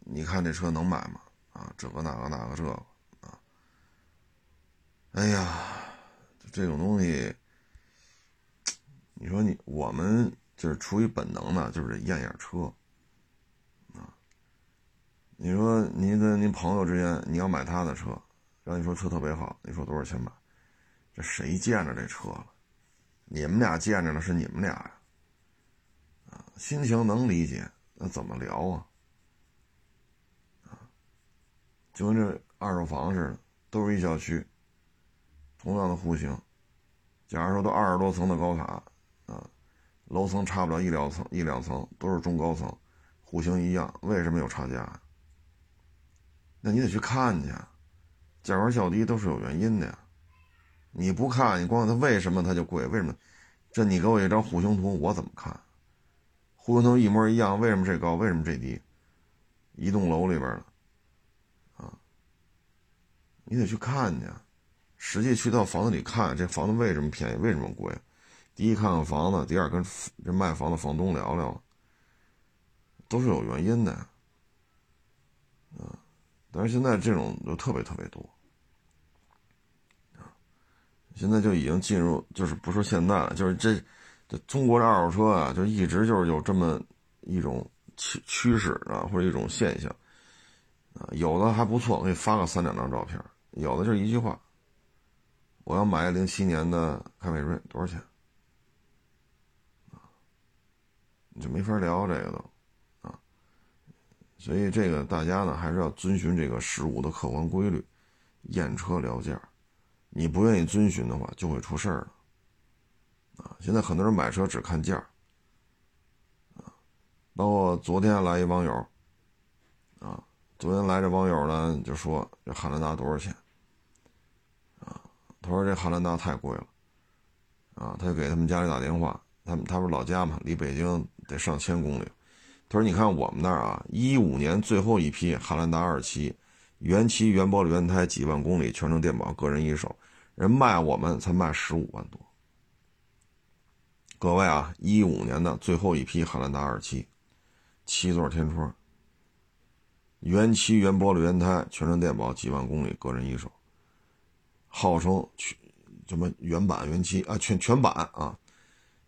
Speaker 1: 你看这车能买吗？啊，这个那个那个这个，哎呀，这种东西，<tsk> 你说你我们就是出于本能的，就是验验车。啊你说您跟您朋友之间，你要买他的车，然后你说车特别好，你说多少钱买？这谁见着这车了？你们俩见着了是你们俩呀，啊，心情能理解，那怎么聊啊？啊，就跟这二手房似的，都是一小区，同样的户型，假如说都二十多层的高塔，啊，楼层差不了一两层，一两层都是中高层，户型一样，为什么有差价？那你得去看去，价高较低都是有原因的呀。你不看，你光它为什么它就贵？为什么？这你给我一张户型图，我怎么看？户型图一模一样，为什么这高？为什么这低？一栋楼里边的，啊，你得去看去，实际去到房子里看，这房子为什么便宜？为什么贵？第一看看房子，第二跟这卖房的房东聊聊，都是有原因的。但是现在这种就特别特别多，啊，现在就已经进入，就是不说现在了，就是这这中国的二手车啊，就一直就是有这么一种趋趋势啊，或者一种现象，啊，有的还不错，我给你发个三两张照片，有的就是一句话，我要买零七年的凯美瑞，多少钱？啊，你就没法聊这个都。所以这个大家呢还是要遵循这个事物的客观规律，验车聊价。你不愿意遵循的话，就会出事儿了。啊，现在很多人买车只看价。啊，包括昨天来一网友，啊，昨天来这网友呢就说这汉兰达多少钱？他说这汉兰达太贵了。啊，他就给他们家里打电话，他们他不是老家嘛，离北京得上千公里。他说：“你看我们那儿啊，一五年最后一批汉兰达二期，原漆原玻璃原胎，几万公里，全程电保，个人一手，人卖我们才卖十五万多。各位啊，一五年的最后一批汉兰达二期，七座天窗，原漆原玻璃原胎，全程电保，几万公里，个人一手，号称全什么原版原漆啊，全全版啊，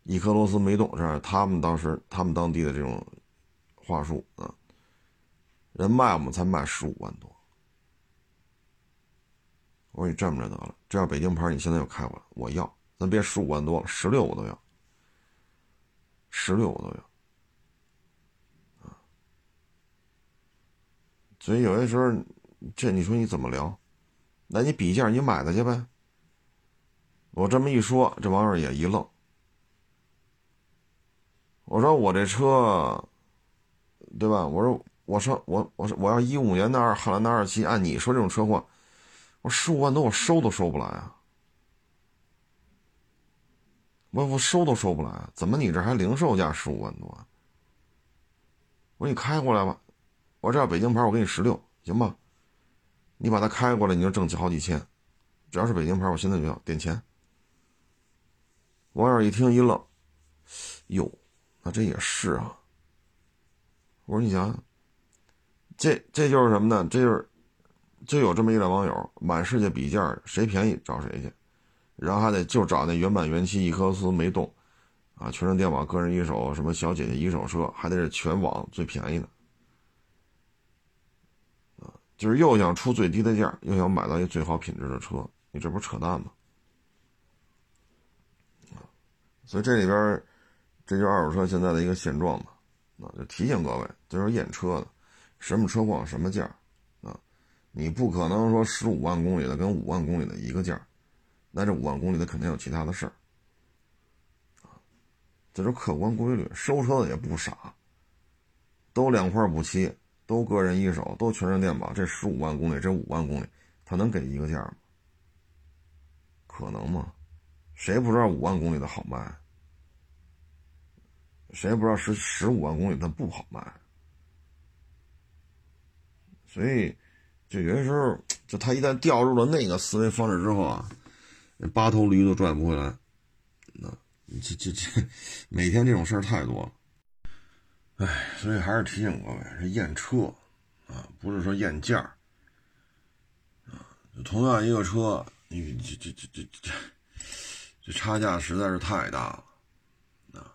Speaker 1: 一颗螺丝没动，这样他们当时他们当地的这种。”话术啊，人卖我们才卖十五万多，我说你这么着得了，这要北京牌你现在又开过来，我要，咱别十五万多了，十六我都要，十六我都要，啊，所以有些时候，这你说你怎么聊？那你比价，你买的去呗。我这么一说，这网友也一愣。我说我这车。对吧？我说，我说，我我说我要一五年的二汉兰达二七，按你说这种车况，我十五万多我收都收不来啊！我我收都收不来，怎么你这还零售价十五万多？我给你开过来吧，我这要北京牌，我给你十六，行吧？你把它开过来，你就挣好几千，只要是北京牌，我现在就要点钱。网友一听一愣，哟，那这也是啊。我说你想想，这这就是什么呢？这就是，就有这么一俩网友，满世界比价，谁便宜找谁去，然后还得就找那原版原漆一颗丝没动，啊，全程电网，个人一手，什么小姐姐一手车，还得是全网最便宜的，就是又想出最低的价，又想买到一最好品质的车，你这不是扯淡吗？啊，所以这里边，这就是二手车现在的一个现状嘛。啊，就提醒各位，就是验车的，什么车况什么价啊？你不可能说十五万公里的跟五万公里的一个价那这五万公里的肯定有其他的事儿啊。这是客观规律，收车的也不傻，都两块补漆，都个人一手，都全程电保，这十五万公里，这五万公里，他能给一个价吗？可能吗？谁不知道五万公里的好卖？谁不知道十十五万公里它不好卖，所以就有些时候，就他一旦掉入了那个思维方式之后啊，八头驴都拽不回来。那这这这每天这种事儿太多了，哎，所以还是提醒各位，是验车啊，不是说验价啊。同样一个车，你这这这这这这差价实在是太大了。啊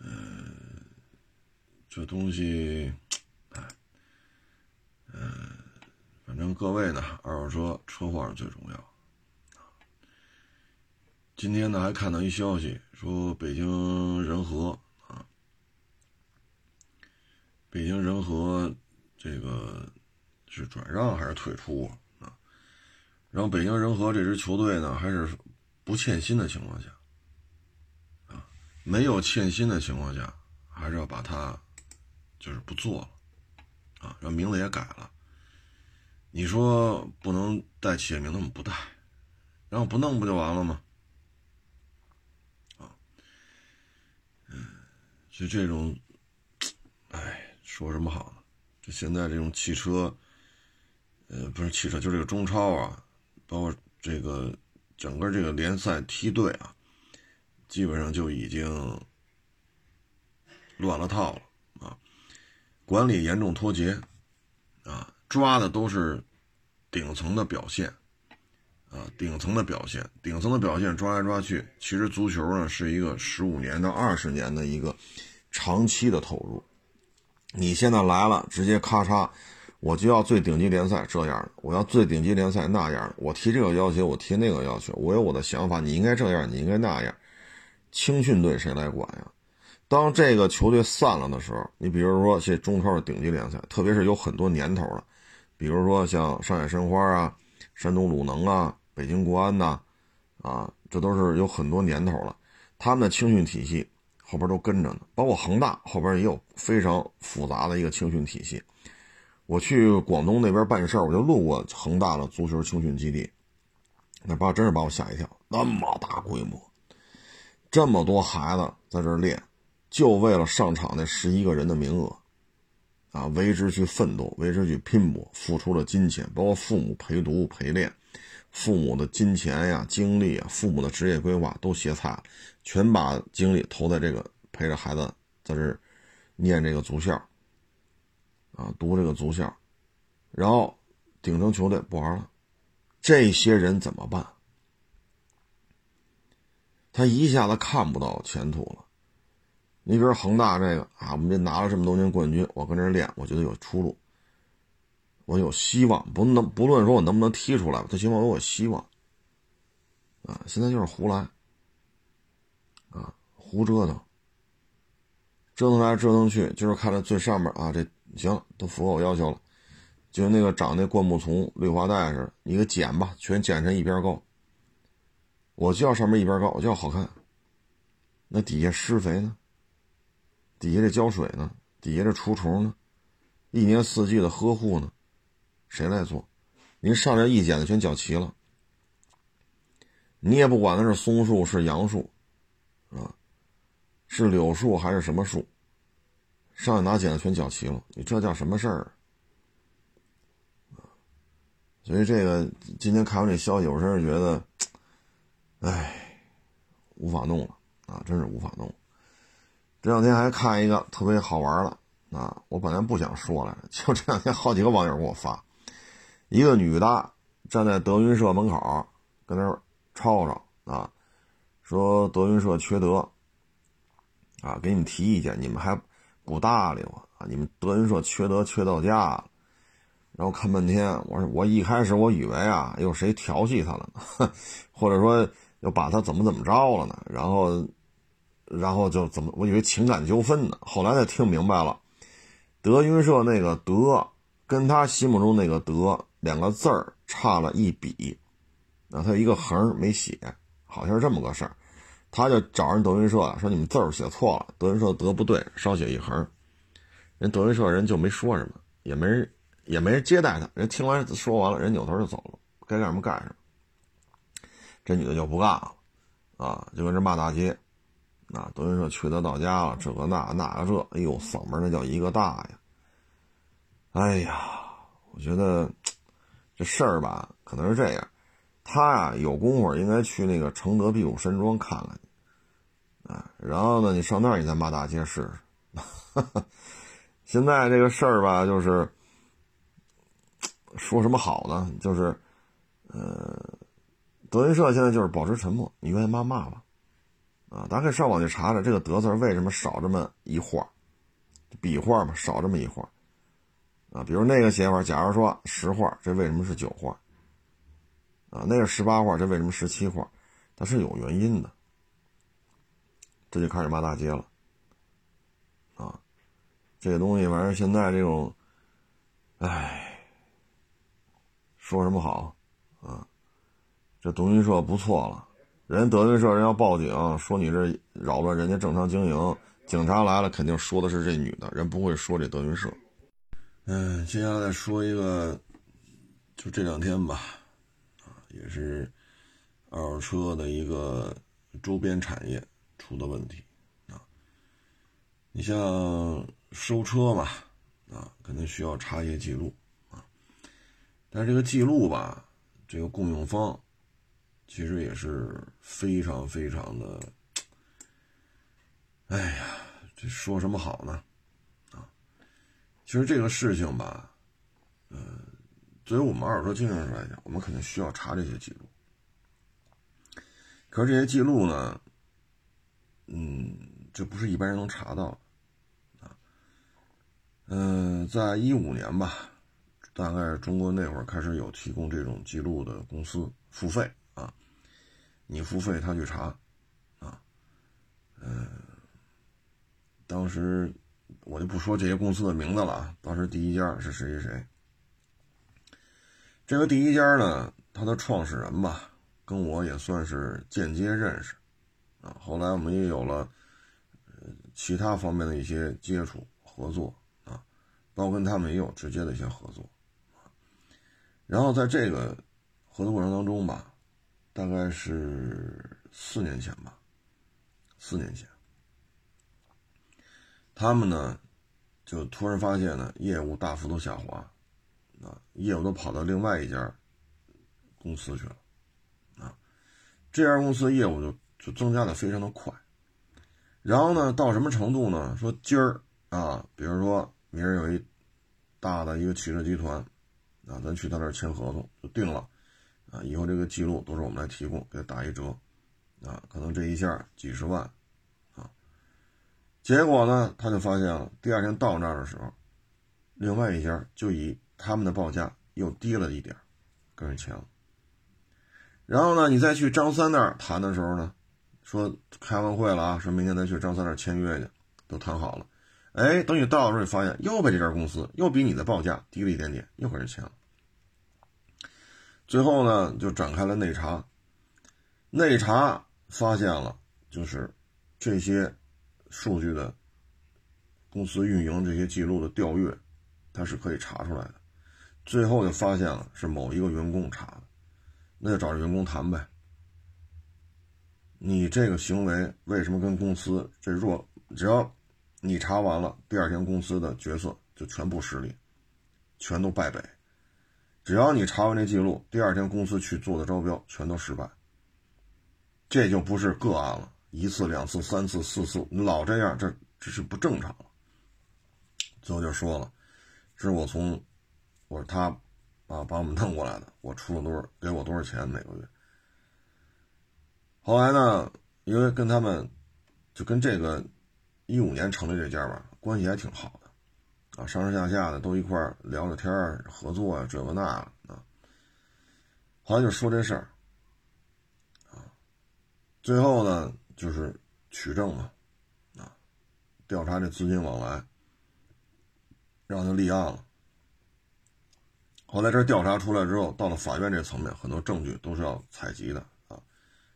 Speaker 1: 嗯，这东西，哎，嗯，反正各位呢，二手车车况是最重要。今天呢，还看到一消息，说北京仁和，北京人和这个是转让还是退出啊？然后北京人和这支球队呢，还是不欠薪的情况下。没有欠薪的情况下，还是要把它，就是不做了，啊，让名字也改了。你说不能带企业名，那么不带，然后不弄不就完了吗？啊，嗯，就这种，说什么好呢？就现在这种汽车，呃，不是汽车，就这个中超啊，包括这个整个这个联赛梯队啊。基本上就已经乱了套了啊！管理严重脱节啊！抓的都是顶层的表现，啊，顶层的表现，顶层的表现抓来抓去，其实足球呢是一个十五年到二十年的一个长期的投入。你现在来了，直接咔嚓，我就要最顶级联赛这样的，我要最顶级联赛那样的，我提这个要求，我提那个要求，我有我的想法，你应该这样，你应该那样。青训队谁来管呀？当这个球队散了的时候，你比如说这中超的顶级联赛，特别是有很多年头了，比如说像上海申花啊、山东鲁能啊、北京国安呐，啊，这都是有很多年头了，他们的青训体系。后边都跟着呢，包括恒大后边也有非常复杂的一个青训体系。我去广东那边办事，我就路过恒大的足球青训基地，那把真是把我吓一跳，那么大规模，这么多孩子在这练，就为了上场那十一个人的名额，啊，为之去奋斗，为之去拼搏，付出了金钱，包括父母陪读陪练，父母的金钱呀、精力啊、父母的职业规划都歇菜了。全把精力投在这个陪着孩子在这念这个足校啊，读这个足校，然后顶层球队不玩了，这些人怎么办？他一下子看不到前途了。你比如恒大这个啊，我们这拿了这么多年冠军，我跟这练，我觉得有出路，我有希望。不能不论说我能不能踢出来，最起码我有希望啊。现在就是胡来。啊胡折腾，折腾来折腾去，就是看着最上面啊，这行都符合我要求了，就那个长那灌木丛、绿化带似的，你给剪吧，全剪成一边高。我就要上面一边高，我就要好看。那底下施肥呢？底下这浇水呢？底下这除虫呢？一年四季的呵护呢？谁来做？您上面一剪子全绞齐了，你也不管它是松树是杨树，啊。是柳树还是什么树？上去拿剪子全绞齐了，你这叫什么事儿？所以这个今天看完这消息，我真是觉得，唉，无法弄了啊！真是无法弄。这两天还看一个特别好玩的啊！我本来不想说来，就这两天好几个网友给我发，一个女的站在德云社门口跟那吵吵啊，说德云社缺德。啊，给你们提意见，你们还不搭理我啊！你们德云社缺德缺到家了。然后看半天，我说我一开始我以为啊，有谁调戏他了呢？<laughs> 或者说又把他怎么怎么着了呢？然后，然后就怎么？我以为情感纠纷呢。后来才听明白了，德云社那个“德”跟他心目中那个“德”两个字儿差了一笔，那，他有一个横没写，好像是这么个事儿。他就找人德云社说：“你们字儿写错了，德云社德不对，少写一横。”人德云社人就没说什么，也没人也没人接待他。人听完说完了，人扭头就走了，该干什么干什么。这女的就不干了，啊，就跟这骂大街，啊，德云社缺德到家了，这个那那个这，哎呦，嗓门那叫一个大呀！哎呀，我觉得这事儿吧，可能是这样。他呀，有功夫应该去那个承德避暑山庄看看去，啊，然后呢，你上那儿你再骂大街试试。<laughs> 现在这个事儿吧，就是说什么好呢？就是，呃，德云社现在就是保持沉默，你愿意骂骂吧，啊，大家可以上网去查查这个“德”字为什么少这么一画，笔画嘛，少这么一画，啊，比如那个写法，假如说十画，这为什么是九画？啊，那是十八画，这为什么十七画？它是有原因的。这就开始骂大街了。啊，这个东西，反正现在这种，唉，说什么好？啊，这德云社不错了，人德云社人要报警，说你这扰乱人家正常经营，警察来了肯定说的是这女的，人不会说这德云社。嗯，接下来再说一个，就这两天吧。啊也是二手车的一个周边产业出的问题啊！你像收车嘛，啊，肯定需要查一些记录啊。但是这个记录吧，这个供应方其实也是非常非常的，哎呀，这说什么好呢？其实这个事情吧，呃，作为我们二手车经销商来讲，我们肯定需要查这些记录。可是这些记录呢，嗯，这不是一般人能查到的啊。嗯，在一五年吧，大概中国那会儿开始有提供这种记录的公司付费啊，你付费他去查啊，嗯，当时我就不说这些公司的名字了啊，当时第一家是谁谁谁，这个第一家呢，他的创始人吧。跟我也算是间接认识，啊，后来我们也有了其他方面的一些接触合作啊，包括跟他们也有直接的一些合作，然后在这个合作过程当中吧，大概是四年前吧，四年前，他们呢就突然发现呢业务大幅度下滑，啊，业务都跑到另外一家公司去了。啊这家公司业务就就增加的非常的快，然后呢，到什么程度呢？说今儿啊，比如说明儿有一大的一个汽车集团啊，咱去他那儿签合同就定了啊，以后这个记录都是我们来提供，给他打一折啊，可能这一下几十万，结果呢，他就发现了，第二天到那儿的时候，另外一家就以他们的报价又低了一点，跟人签了。然后呢，你再去张三那儿谈的时候呢，说开完会了啊，说明天再去张三那儿签约去，都谈好了。哎，等你到的时候，你发现又被这家公司又比你的报价低了一点点，又跟人签了。最后呢，就展开了内查，内查发现了，就是这些数据的公司运营这些记录的调阅，它是可以查出来的。最后就发现了是某一个员工查的。那就找着员工谈呗。你这个行为为什么跟公司这弱？只要你查完了，第二天公司的决策就全部失利，全都败北。只要你查完这记录，第二天公司去做的招标全都失败。这就不是个案了，一次、两次、三次、四次，你老这样，这这是不正常了。最后就说了，是我从，我说他。啊，把我们弄过来的，我出了多少，给我多少钱每个月。后来呢，因为跟他们，就跟这个一五年成立这家吧，关系还挺好的，啊，上上下下的都一块聊聊天合作啊，这个那啊。后来就说这事儿，啊，最后呢就是取证嘛，啊，调查这资金往来，让他立案了。后来这调查出来之后，到了法院这层面，很多证据都是要采集的啊，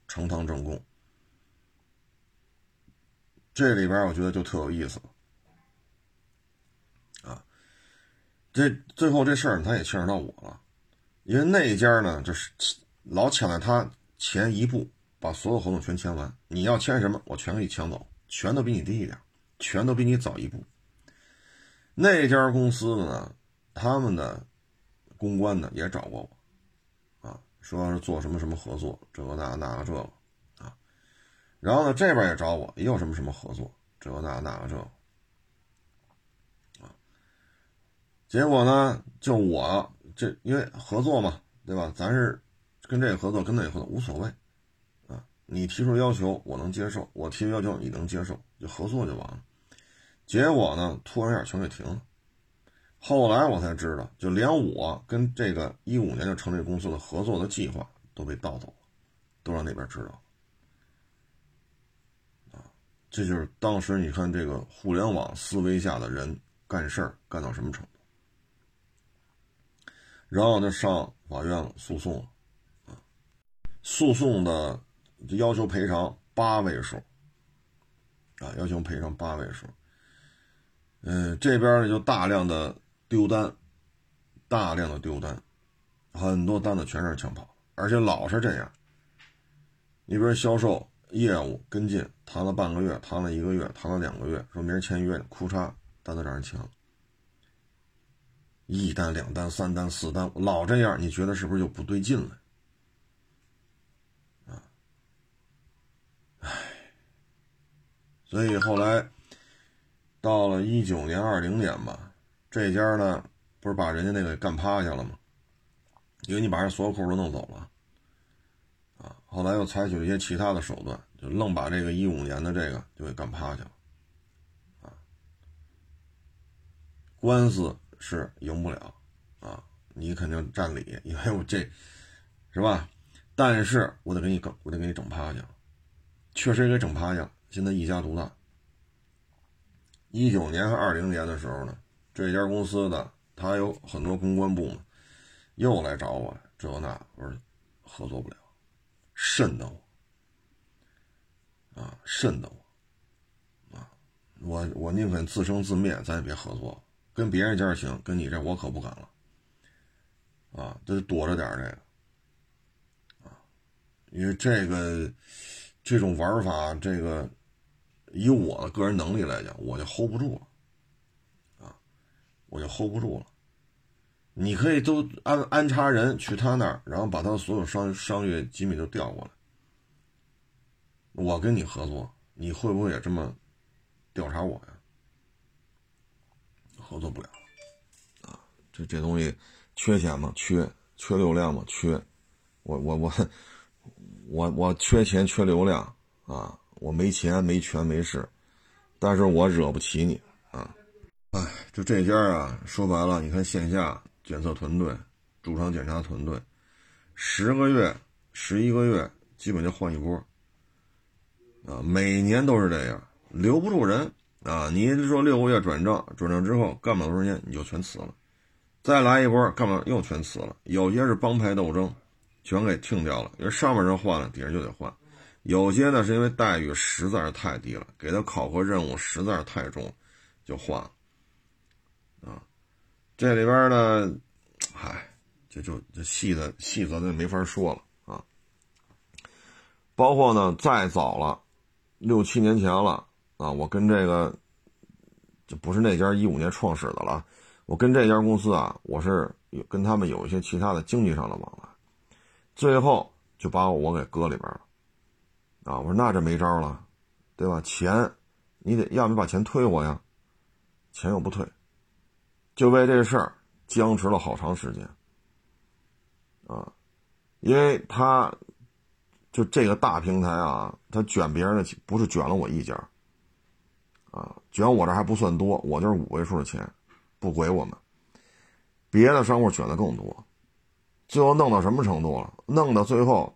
Speaker 1: 呈堂证供。这里边我觉得就特有意思，啊，这最后这事儿他也牵扯到我了，因为那一家呢就是老抢在他前一步把所有合同全签完，你要签什么我全给你抢走，全都比你低一点，全都比你早一步。那家公司的呢，他们的。公关呢也找过我，啊，说是做什么什么合作，这个那那个这个，啊，然后呢这边也找我，也有什么什么合作，这个那那个这个，啊，结果呢就我这因为合作嘛，对吧？咱是跟这个合作，跟那个合作无所谓，你提出要求我能接受，我提出要求你能接受，就合作就完了。结果呢突然一下全给停了。后来我才知道，就连我跟这个一五年就成立公司的合作的计划都被盗走了，都让那边知道。啊，这就是当时你看这个互联网思维下的人干事儿干到什么程度，然后就上法院了，诉讼了，啊，诉讼的就要求赔偿八位数，啊，要求赔偿八位数。嗯，这边呢就大量的。丢单，大量的丢单，很多单子全是抢跑，而且老是这样。你比如销售业务跟进，谈了半个月，谈了一个月，谈了两个月，说明儿签约，库嚓，单子让人抢。一单、两单、三单、四单，老这样，你觉得是不是就不对劲了？啊，唉，所以后来到了一九年、二零年吧。这家呢，不是把人家那个干趴下了吗？因为你把人所有客户都弄走了，啊，后来又采取了一些其他的手段，就愣把这个一五年的这个就给干趴下了，啊，官司是赢不了，啊，你肯定占理，因为我这，是吧？但是我得给你整，我得给你整趴下，确实给整趴下了，现在一家独大。一九年和二零年的时候呢，这家公司的他有很多公关部门又来找我，这那我说合作不了，慎得我啊，慎得我啊，我我宁肯自生自灭，咱也别合作，跟别人家行，跟你这我可不敢了啊，得躲着点这个啊，因为这个这种玩法，这个。以我的个人能力来讲，我就 hold 不住了，啊，我就 hold 不住了。你可以都安安插人去他那儿，然后把他的所有商商业机密都调过来。我跟你合作，你会不会也这么调查我呀？合作不了，啊，这这东西缺钱吗？缺，缺流量吗？缺。我我我我我缺钱缺流量啊。我没钱没权没势，但是我惹不起你啊！哎，就这家啊，说白了，你看线下检测团队、驻场检查团队，十个月、十一个月，基本就换一波啊，每年都是这样，留不住人啊！你一说六个月转正，转正之后干不了多少年你就全辞了，再来一波干不了又全辞了。有些是帮派斗争，全给停掉了，因为上面人换了，底下就得换。有些呢是因为待遇实在是太低了，给他考核任务实在是太重，就换了。啊，这里边呢，嗨，这就这细的细则就没法说了啊。包括呢，再早了，六七年前了啊，我跟这个就不是那家一五年创始的了，我跟这家公司啊，我是跟他们有一些其他的经济上的往来，最后就把我给搁里边了。啊，我说那这没招了，对吧？钱，你得要么把钱退我呀，钱又不退，就为这事儿僵持了好长时间。啊，因为他就这个大平台啊，他卷别人的不是卷了我一家，啊，卷我这还不算多，我就是五位数的钱，不归我们，别的商户卷的更多，最后弄到什么程度了？弄到最后，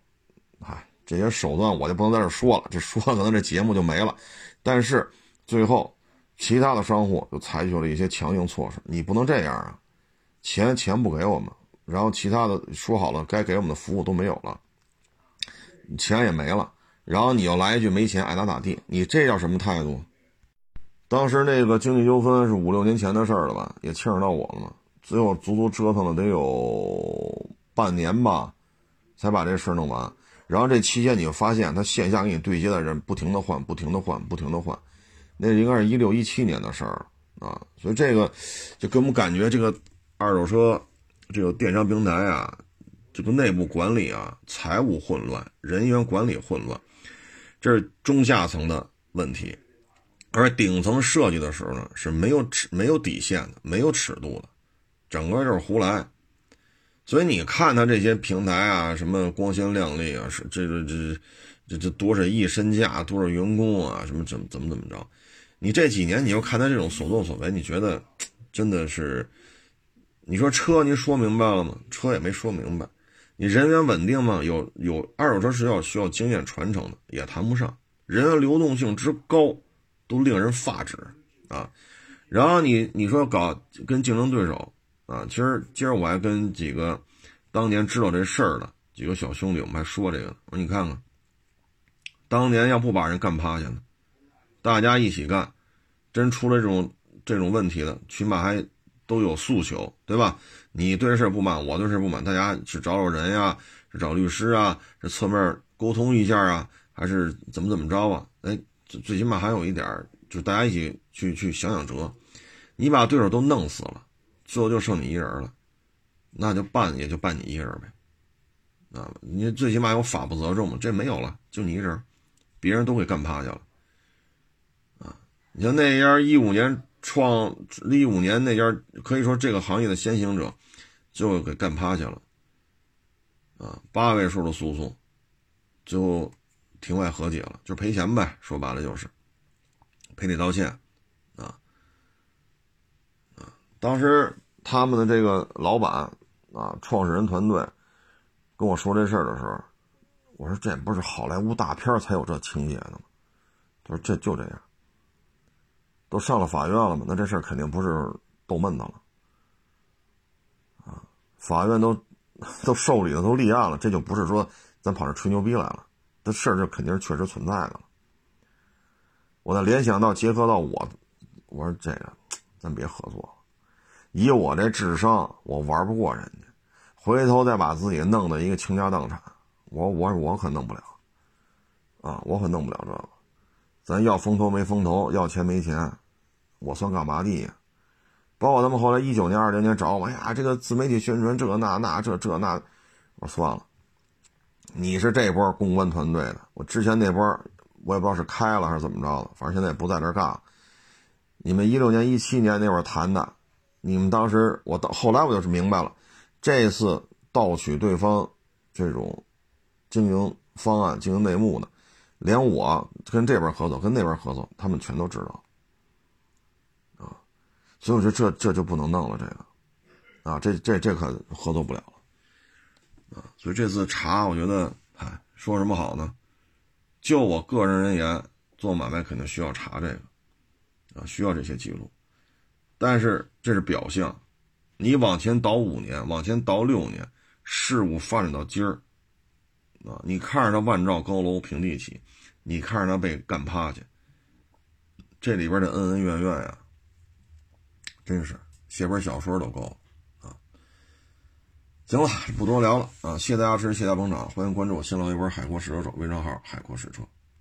Speaker 1: 嗨。这些手段我就不能在这说了，这说可能这节目就没了。但是最后，其他的商户就采取了一些强硬措施，你不能这样啊！钱钱不给我们，然后其他的说好了该给我们的服务都没有了，钱也没了，然后你又来一句没钱爱咋咋地，你这叫什么态度？当时那个经济纠纷是五六年前的事了吧，也牵扯到我了嘛。最后足足折腾了得有半年吧，才把这事儿弄完。然后这期间你就发现，他线下跟你对接的人不停的换，不停的换，不停的换，那应该是一六一七年的事儿啊。所以这个就给我们感觉，这个二手车这个电商平台啊，这个内部管理啊，财务混乱，人员管理混乱，这是中下层的问题。而顶层设计的时候呢，是没有尺、没有底线的，没有尺度的，整个就是胡来。所以你看他这些平台啊，什么光鲜亮丽啊，是这个这这这多少亿身价，多少员工啊，什么怎么怎么怎么着？你这几年你又看他这种所作所为，你觉得真的是？你说车您说明白了吗？车也没说明白。你人员稳定吗？有有二手车是要需要经验传承的，也谈不上。人员流动性之高，都令人发指啊！然后你你说搞跟竞争对手。啊，其实今儿我还跟几个当年知道这事儿的几个小兄弟，我们还说这个。我说你看看，当年要不把人干趴下呢，大家一起干，真出了这种这种问题了，起码还都有诉求，对吧？你对这事不满，我对这事不满，大家是找找人呀，找律师啊，是侧面沟通一下啊，还是怎么怎么着啊？哎，最最起码还有一点，就大家一起去去想想辙。你把对手都弄死了。最后就剩你一人了，那就办也就办你一人呗，啊，你最起码有法不责众嘛，这没有了，就你一人，别人都给干趴下了，啊，你像那家一五年创一五年那家可以说这个行业的先行者，就给干趴下了，啊，八位数的诉讼，最后庭外和解了，就赔钱呗，说白了就是。赔礼道歉，啊啊，当时他们的这个老板啊，创始人团队跟我说这事儿的时候，我说这不是好莱坞大片才有这情节的吗？他说这就这样。都上了法院了嘛？那这事儿肯定不是逗闷子了，啊，法院都 <laughs> 都受理了，都立案了，这就不是说咱跑这吹牛逼来了，这事儿就肯定是确实存在的。我再联想到结合到我，我说这个咱别合作了，以我这智商，我玩不过人家，回头再把自己弄得一个倾家荡产，我我我可弄不了，啊，我可弄不了这个。咱要风头没风头，要钱没钱，我算干嘛的呀？包括他们后来一九年、二零年找我，哎呀，这个自媒体宣传这那那这这那，我说算了。你是这波公关团队的，我之前那波我也不知道是开了还是怎么着的，反正现在也不在这干。你们一六年、一七年那会儿谈的，你们当时我到后来我就是明白了，这次盗取对方这种经营方案、经营内幕的。连我跟这边合作，跟那边合作，他们全都知道，啊，所以我说这这就不能弄了，这个，啊，这这这可合作不了了，啊，所以这次查，我觉得，哎，说什么好呢？就我个人而言，做买卖肯定需要查这个，啊，需要这些记录，但是这是表象，你往前倒五年，往前倒六年，事物发展到今儿。啊！你看着那万丈高楼平地起，你看着他被干趴下，这里边的恩恩怨怨呀，真是写本小说都够啊！行了，不多聊了啊！谢谢大家支持，谢谢大家捧场，欢迎关注我新浪微博“海阔试车手”微信号“海阔试车”。